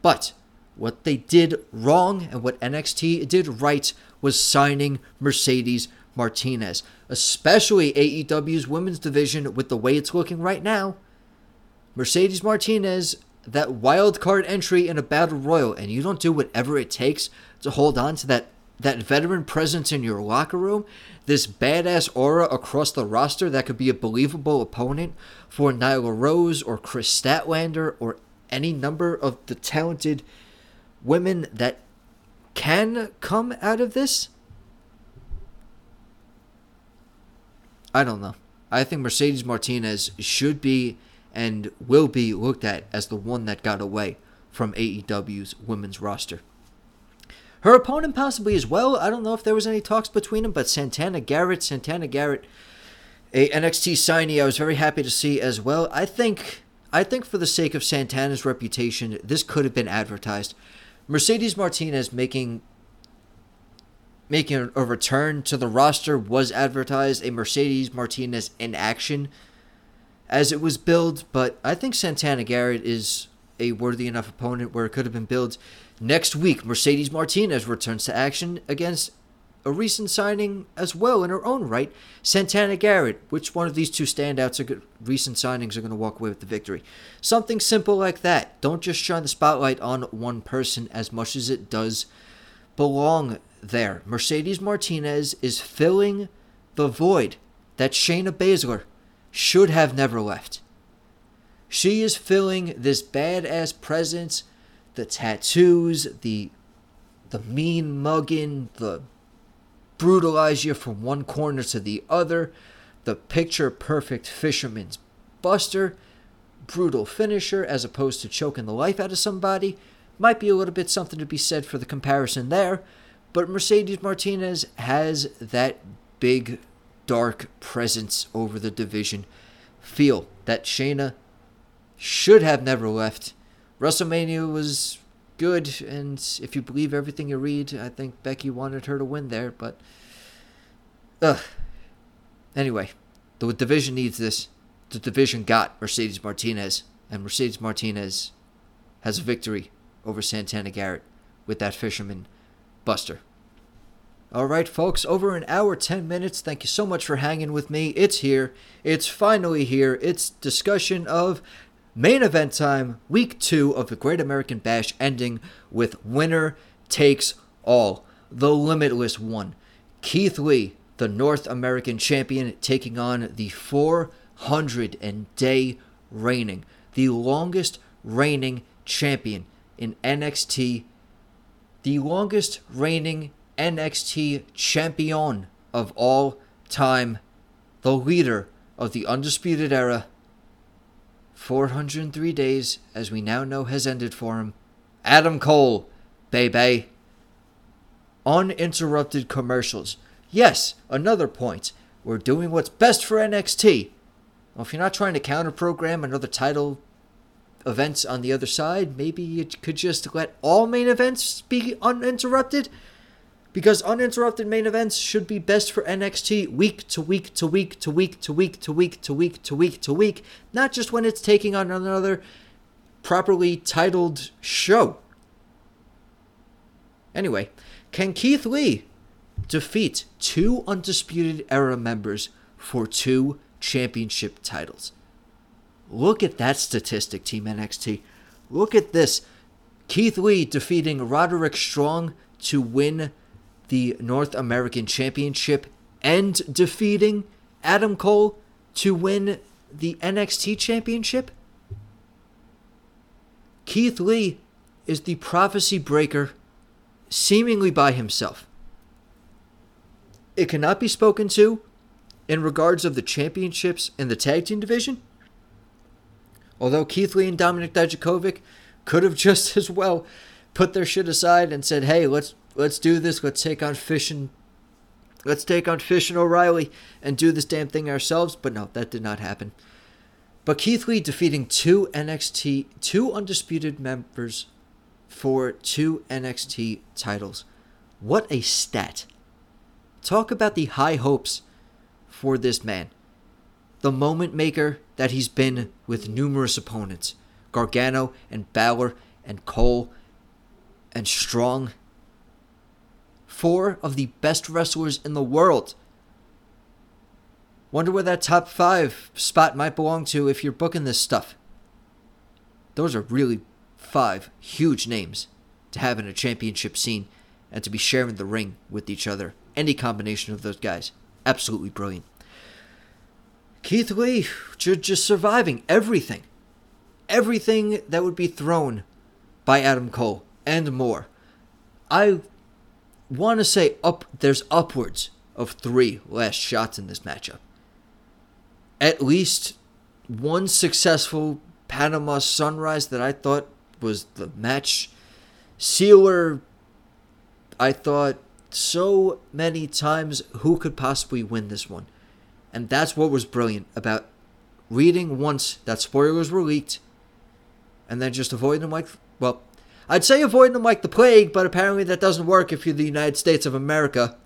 But what they did wrong and what NXT did right was signing Mercedes Martinez, especially AEW's women's division with the way it's looking right now. Mercedes Martinez, that wild card entry in a battle royal, and you don't do whatever it takes to hold on to that that veteran presence in your locker room, this badass aura across the roster that could be a believable opponent for Nyla Rose or Kris Statlander or any number of the talented women that can come out of this I don't know. I think Mercedes Martinez should be and will be looked at as the one that got away from AEW's women's roster. Her opponent possibly as well. I don't know if there was any talks between them, but Santana Garrett, Santana Garrett, a NXT signee, I was very happy to see as well. I think, I think for the sake of Santana's reputation, this could have been advertised. Mercedes Martinez making making a return to the roster was advertised a Mercedes Martinez in action as it was billed, but I think Santana Garrett is a worthy enough opponent where it could have been billed. Next week, Mercedes Martinez returns to action against a recent signing as well in her own right, Santana Garrett. Which one of these two standouts are good, recent signings are going to walk away with the victory? Something simple like that. Don't just shine the spotlight on one person as much as it does belong there. Mercedes Martinez is filling the void that Shayna Baszler should have never left. She is filling this badass presence, the tattoos, the the mean mugging, the brutalize you from one corner to the other, the picture perfect fisherman's buster, brutal finisher as opposed to choking the life out of somebody. Might be a little bit something to be said for the comparison there, but Mercedes Martinez has that big, dark presence over the division. Feel that Shayna should have never left. WrestleMania was good, and if you believe everything you read, I think Becky wanted her to win there, but. Ugh. Anyway, the division needs this. The division got Mercedes Martinez, and Mercedes Martinez has a victory over Santana Garrett with that fisherman buster. All right, folks, over an hour, 10 minutes. Thank you so much for hanging with me. It's here. It's finally here. It's discussion of main event time, week two of the Great American Bash, ending with winner takes all. The limitless one. Keith Lee, the North American champion, taking on the 400 and day reigning, the longest reigning champion in NXT, the longest reigning NXT champion of all time, the leader of the Undisputed Era. 403 days, as we now know, has ended for him. Adam Cole, baby. Uninterrupted commercials. Yes, another point. We're doing what's best for NXT. Well, if you're not trying to counter program another title events on the other side, maybe you could just let all main events be uninterrupted because uninterrupted main events should be best for NXT week to week to week to week to week to week to week to week to week, not just when it's taking on another properly titled show. Anyway, can Keith Lee defeat two Undisputed Era members for two championship titles? Look at that statistic, Team NXT. Look at this. Keith Lee defeating Roderick Strong to win the North American Championship and defeating Adam Cole to win the NXT Championship? Keith Lee is the prophecy breaker seemingly by himself. It cannot be spoken to in regards of the championships in the tag team division. Although Keith Lee and Dominik Dijakovic could have [laughs] just as well put their shit aside and said, "Hey, let's let's do this. Let's take on Fish and let's take on Fish and O'Reilly and do this damn thing ourselves." But no, that did not happen. But Keith Lee defeating two NXT, two undisputed members for two NXT titles. What a stat. Talk about the high hopes for this man. The moment maker that he's been with numerous opponents Gargano and Balor and Cole and Strong. Four of the best wrestlers in the world. Wonder where that top five spot might belong to if you're booking this stuff. Those are really five huge names to have in a championship scene and to be sharing the ring with each other. Any combination of those guys. Absolutely brilliant. Keith Lee just surviving everything. Everything that would be thrown by Adam Cole and more. I want to say up there's upwards of 3 last shots in this matchup. At least one successful Panama Sunrise that I thought was the match sealer. I thought so many times who could possibly win this one. And that's what was brilliant about reading once that spoilers were leaked and then just avoiding them like, well, I'd say avoid them like the plague, but apparently that doesn't work if you're the United States of America.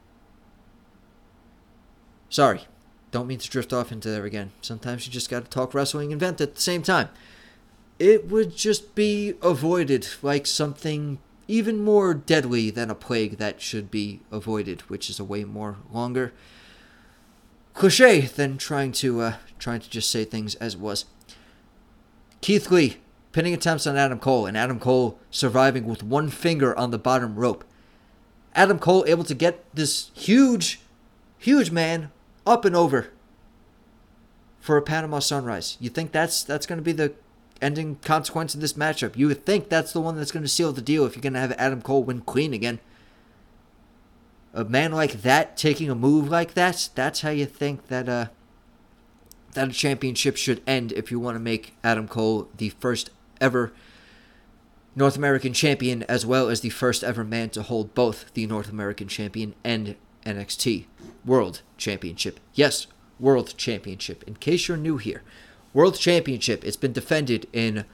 Sorry, don't mean to drift off into there again. Sometimes you just gotta talk wrestling and vent at the same time. It would just be avoided like something even more deadly than a plague that should be avoided, which is a way more longer cliche than trying to uh, trying to just say things as was. Keith Lee pinning attempts on Adam Cole, and Adam Cole surviving with one finger on the bottom rope. Adam Cole able to get this huge, huge man up and over. for a Panama Sunrise. You think that's that's going to be the ending consequence of this matchup? You would think that's the one that's going to seal the deal if you're going to have Adam Cole win clean again. A man like that taking a move like that, that's how you think that uh that a championship should end if you want to make Adam Cole the first ever North American champion as well as the first ever man to hold both the North American champion and NXT World Championship. Yes, World Championship. In case you're new here, World Championship. It's been defended in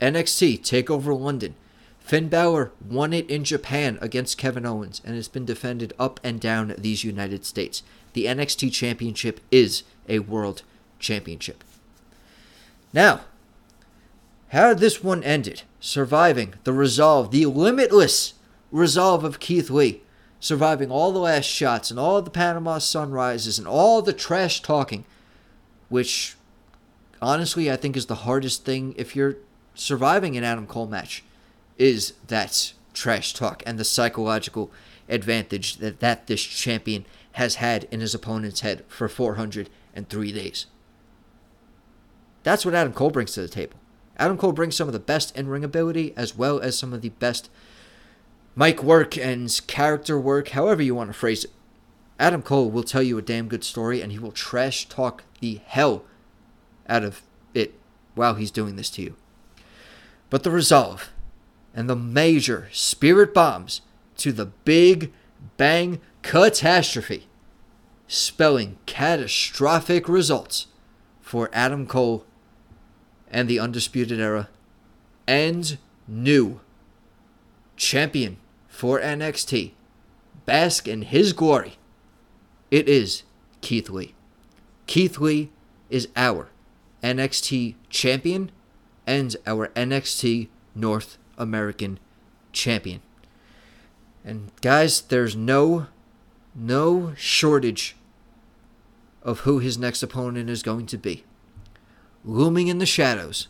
NXT Takeover London. Finn Balor won it in Japan against Kevin Owens, and it's been defended up and down these United States. The NXT Championship is a World Championship. Now, how this one ended, surviving the resolve, the limitless resolve of Keith Lee, surviving all the last shots and all the Panama sunrises and all the trash talking, which honestly I think is the hardest thing if you're surviving an Adam Cole match, is that trash talk and the psychological advantage that, that this champion has had in his opponent's head for 403 days. That's what Adam Cole brings to the table. Adam Cole brings some of the best in ring ability as well as some of the best mic work and character work, however you want to phrase it. Adam Cole will tell you a damn good story and he will trash talk the hell out of it while he's doing this to you. But the resolve and the major spirit bombs to the big bang catastrophe, spelling catastrophic results for Adam Cole and the Undisputed Era, and new champion for NXT. Bask in his glory. It is Keith Lee. Keith Lee is our NXT champion and our NXT North American champion. And guys, there's no no shortage of who his next opponent is going to be looming in the shadows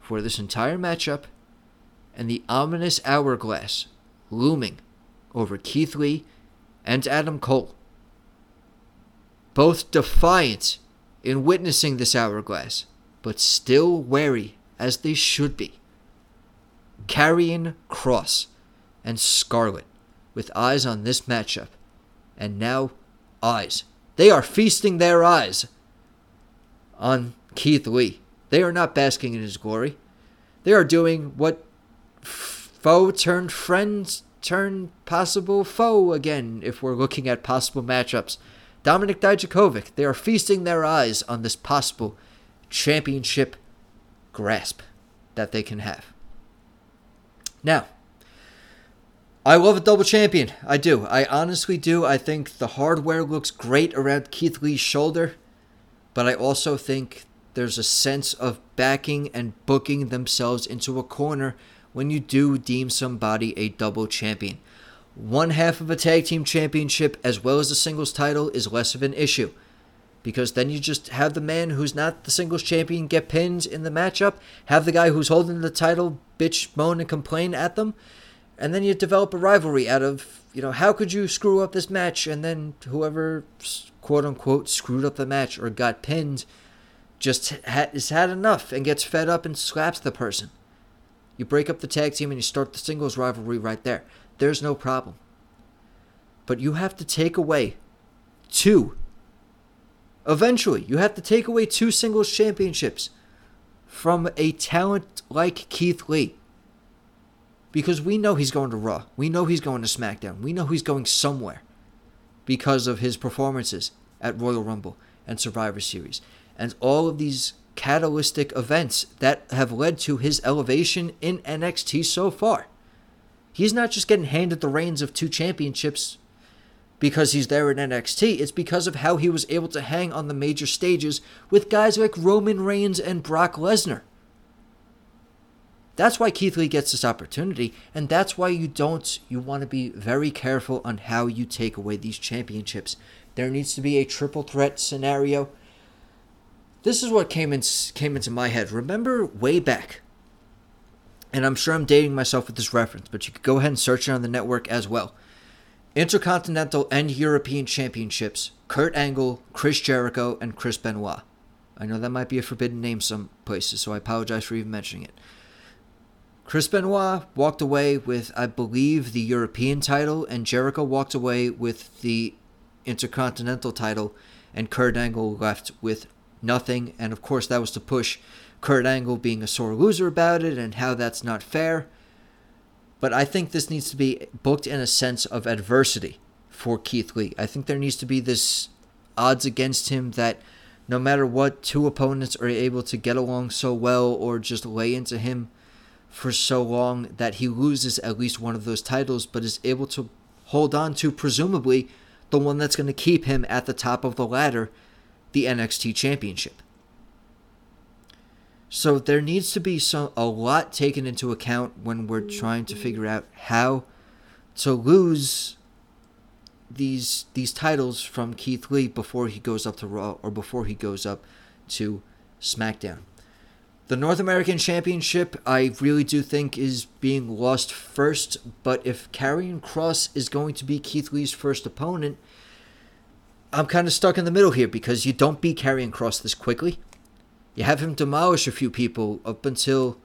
for this entire matchup, and the ominous hourglass looming over Keith Lee and Adam Cole. Both defiant in witnessing this hourglass, but still wary as they should be. Karrion Kross and Scarlett with eyes on this matchup, and now eyes. They are feasting their eyes on Keith Lee. They are not basking in his glory. They are doing what foe turned friends turned possible foe again if we're looking at possible matchups. Dominik Dijakovic, they are feasting their eyes on this possible championship grasp that they can have. Now, I love a double champion. I do. I honestly do. I think the hardware looks great around Keith Lee's shoulder, but I also think there's a sense of backing and booking themselves into a corner when you do deem somebody a double champion. One half of a tag team championship as well as a singles title is less of an issue because then you just have the man who's not the singles champion get pinned in the matchup, have the guy who's holding the title bitch, moan, and complain at them, and then you develop a rivalry out of, you know, how could you screw up this match? And then whoever, quote unquote, screwed up the match or got pinned just has had enough and gets fed up and slaps the person. You break up the tag team and you start the singles rivalry right there. There's no problem. But you have to take away two. Eventually, you have to take away two singles championships from a talent like Keith Lee. Because we know he's going to Raw. We know he's going to SmackDown. We know he's going somewhere because of his performances at Royal Rumble and Survivor Series and all of these catalytic events that have led to his elevation in NXT so far. He's not just getting handed the reins of two championships because he's there in NXT, it's because of how he was able to hang on the major stages with guys like Roman Reigns and Brock Lesnar. That's why Keith Lee gets this opportunity, and that's why you don't, you want to be very careful on how you take away these championships. There needs to be a triple threat scenario this is what came in came into my head. Remember way back, and I'm sure I'm dating myself with this reference, but you could go ahead and search it on the network as well. Intercontinental and European Championships: Kurt Angle, Chris Jericho, and Chris Benoit. I know that might be a forbidden name some places, so I apologize for even mentioning it. Chris Benoit walked away with, I believe, the European title, and Jericho walked away with the Intercontinental title, and Kurt Angle left with nothing. And of course, that was to push Kurt Angle being a sore loser about it and how that's not fair. But I think this needs to be booked in a sense of adversity for Keith Lee. I think there needs to be this odds against him that no matter what, two opponents are able to get along so well or just lay into him for so long that he loses at least one of those titles, but is able to hold on to, presumably, the one that's going to keep him at the top of the ladder, the NXT Championship. So there needs to be some a lot taken into account when we're trying to figure out how to lose these these titles from Keith Lee before he goes up to Raw or before he goes up to SmackDown. The North American Championship, I really do think, is being lost first. But if Karrion Kross is going to be Keith Lee's first opponent, I'm kind of stuck in the middle here because you don't beat Karrion Kross this quickly. You have him demolish a few people up until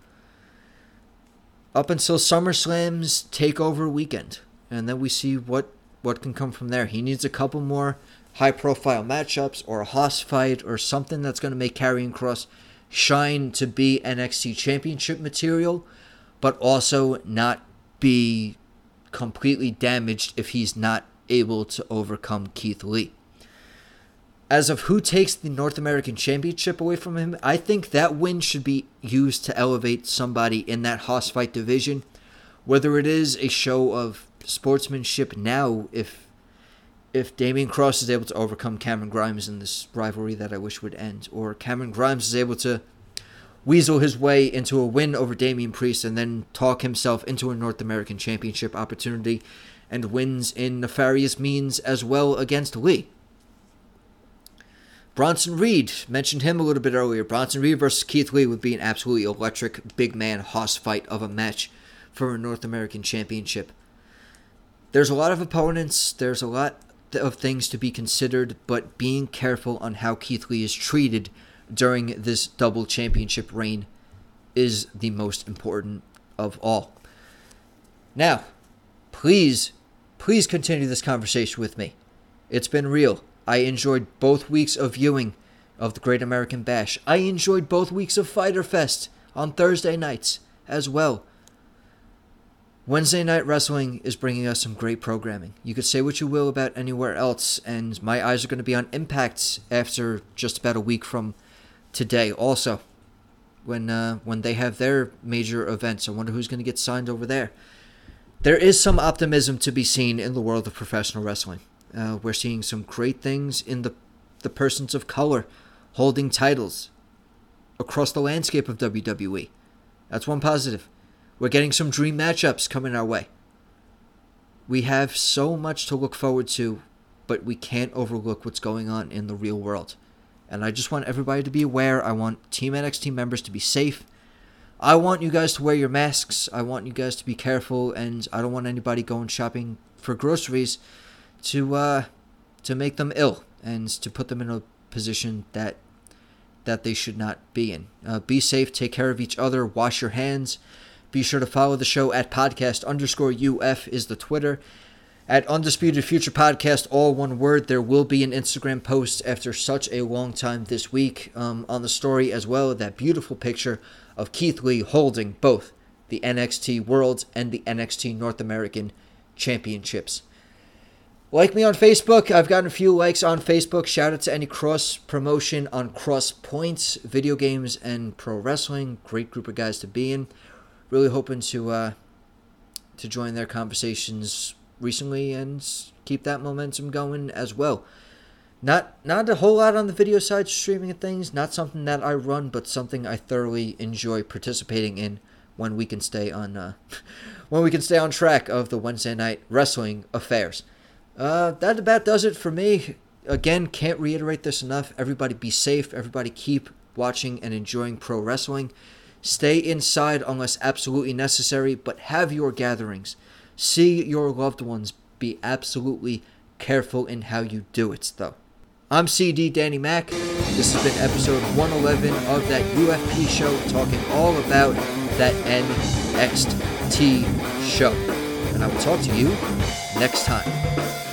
up until SummerSlam's takeover weekend, and then we see what what can come from there. He needs a couple more high profile matchups or a Hoss fight or something that's going to make Karrion Kross shine to be NXT championship material, but also not be completely damaged if he's not able to overcome Keith Lee as of who takes the North American Championship away from him, I think that win should be used to elevate somebody in that Hoss fight division. Whether it is a show of sportsmanship now, if if Damien Cross is able to overcome Cameron Grimes in this rivalry that I wish would end, or Cameron Grimes is able to weasel his way into a win over Damian Priest and then talk himself into a North American Championship opportunity and wins in nefarious means as well against Lee. Bronson Reed, mentioned him a little bit earlier. Bronson Reed versus Keith Lee would be an absolutely electric big man Hoss fight of a match for a North American Championship. There's a lot of opponents, there's a lot of things to be considered, but being careful on how Keith Lee is treated during this double championship reign is the most important of all. Now, please, please continue this conversation with me. It's been real. I enjoyed both weeks of viewing of the Great American Bash. I enjoyed both weeks of Fyter Fest on Thursday nights as well. Wednesday Night Wrestling is bringing us some great programming. You could say what you will about anywhere else, and my eyes are going to be on Impact after just about a week from today. Also, when uh, when they have their major events, I wonder who's going to get signed over there. There is some optimism to be seen in the world of professional wrestling. Uh, we're seeing some great things in the the persons of color holding titles across the landscape of WWE. That's one positive. We're getting some dream matchups coming our way. We have so much to look forward to, but we can't overlook what's going on in the real world. And I just want everybody to be aware. I want Team NXT members to be safe. I want you guys to wear your masks. I want you guys to be careful. And I don't want anybody going shopping for groceries to uh, to make them ill and to put them in a position that that they should not be in. Uh, be safe, take care of each other, wash your hands. Be sure to follow the show at podcast underscore UF is the Twitter. At Undisputed Future Podcast, all one word, there will be an Instagram post after such a long time this week um, on the story as well. That beautiful picture of Keith Lee holding both the NXT World and the NXT North American Championships. Like me on Facebook. I've gotten a few likes on Facebook. Shout out to any cross promotion on Cross Points, video games, and pro wrestling. Great group of guys to be in. Really hoping to uh, to join their conversations recently and keep that momentum going as well. Not not a whole lot on the video side, streaming and things. Not something that I run, but something I thoroughly enjoy participating in when we can stay on uh, [laughs] when we can stay on track of the Wednesday night wrestling affairs. Uh, that about does it for me. Again, can't reiterate this enough. Everybody be safe. Everybody keep watching and enjoying pro wrestling. Stay inside unless absolutely necessary, but have your gatherings. See your loved ones. Be absolutely careful in how you do it, though. I'm CD Danny Mac. This has been episode 111 of that UFP show, talking all about that NXT show. And I will talk to you next time.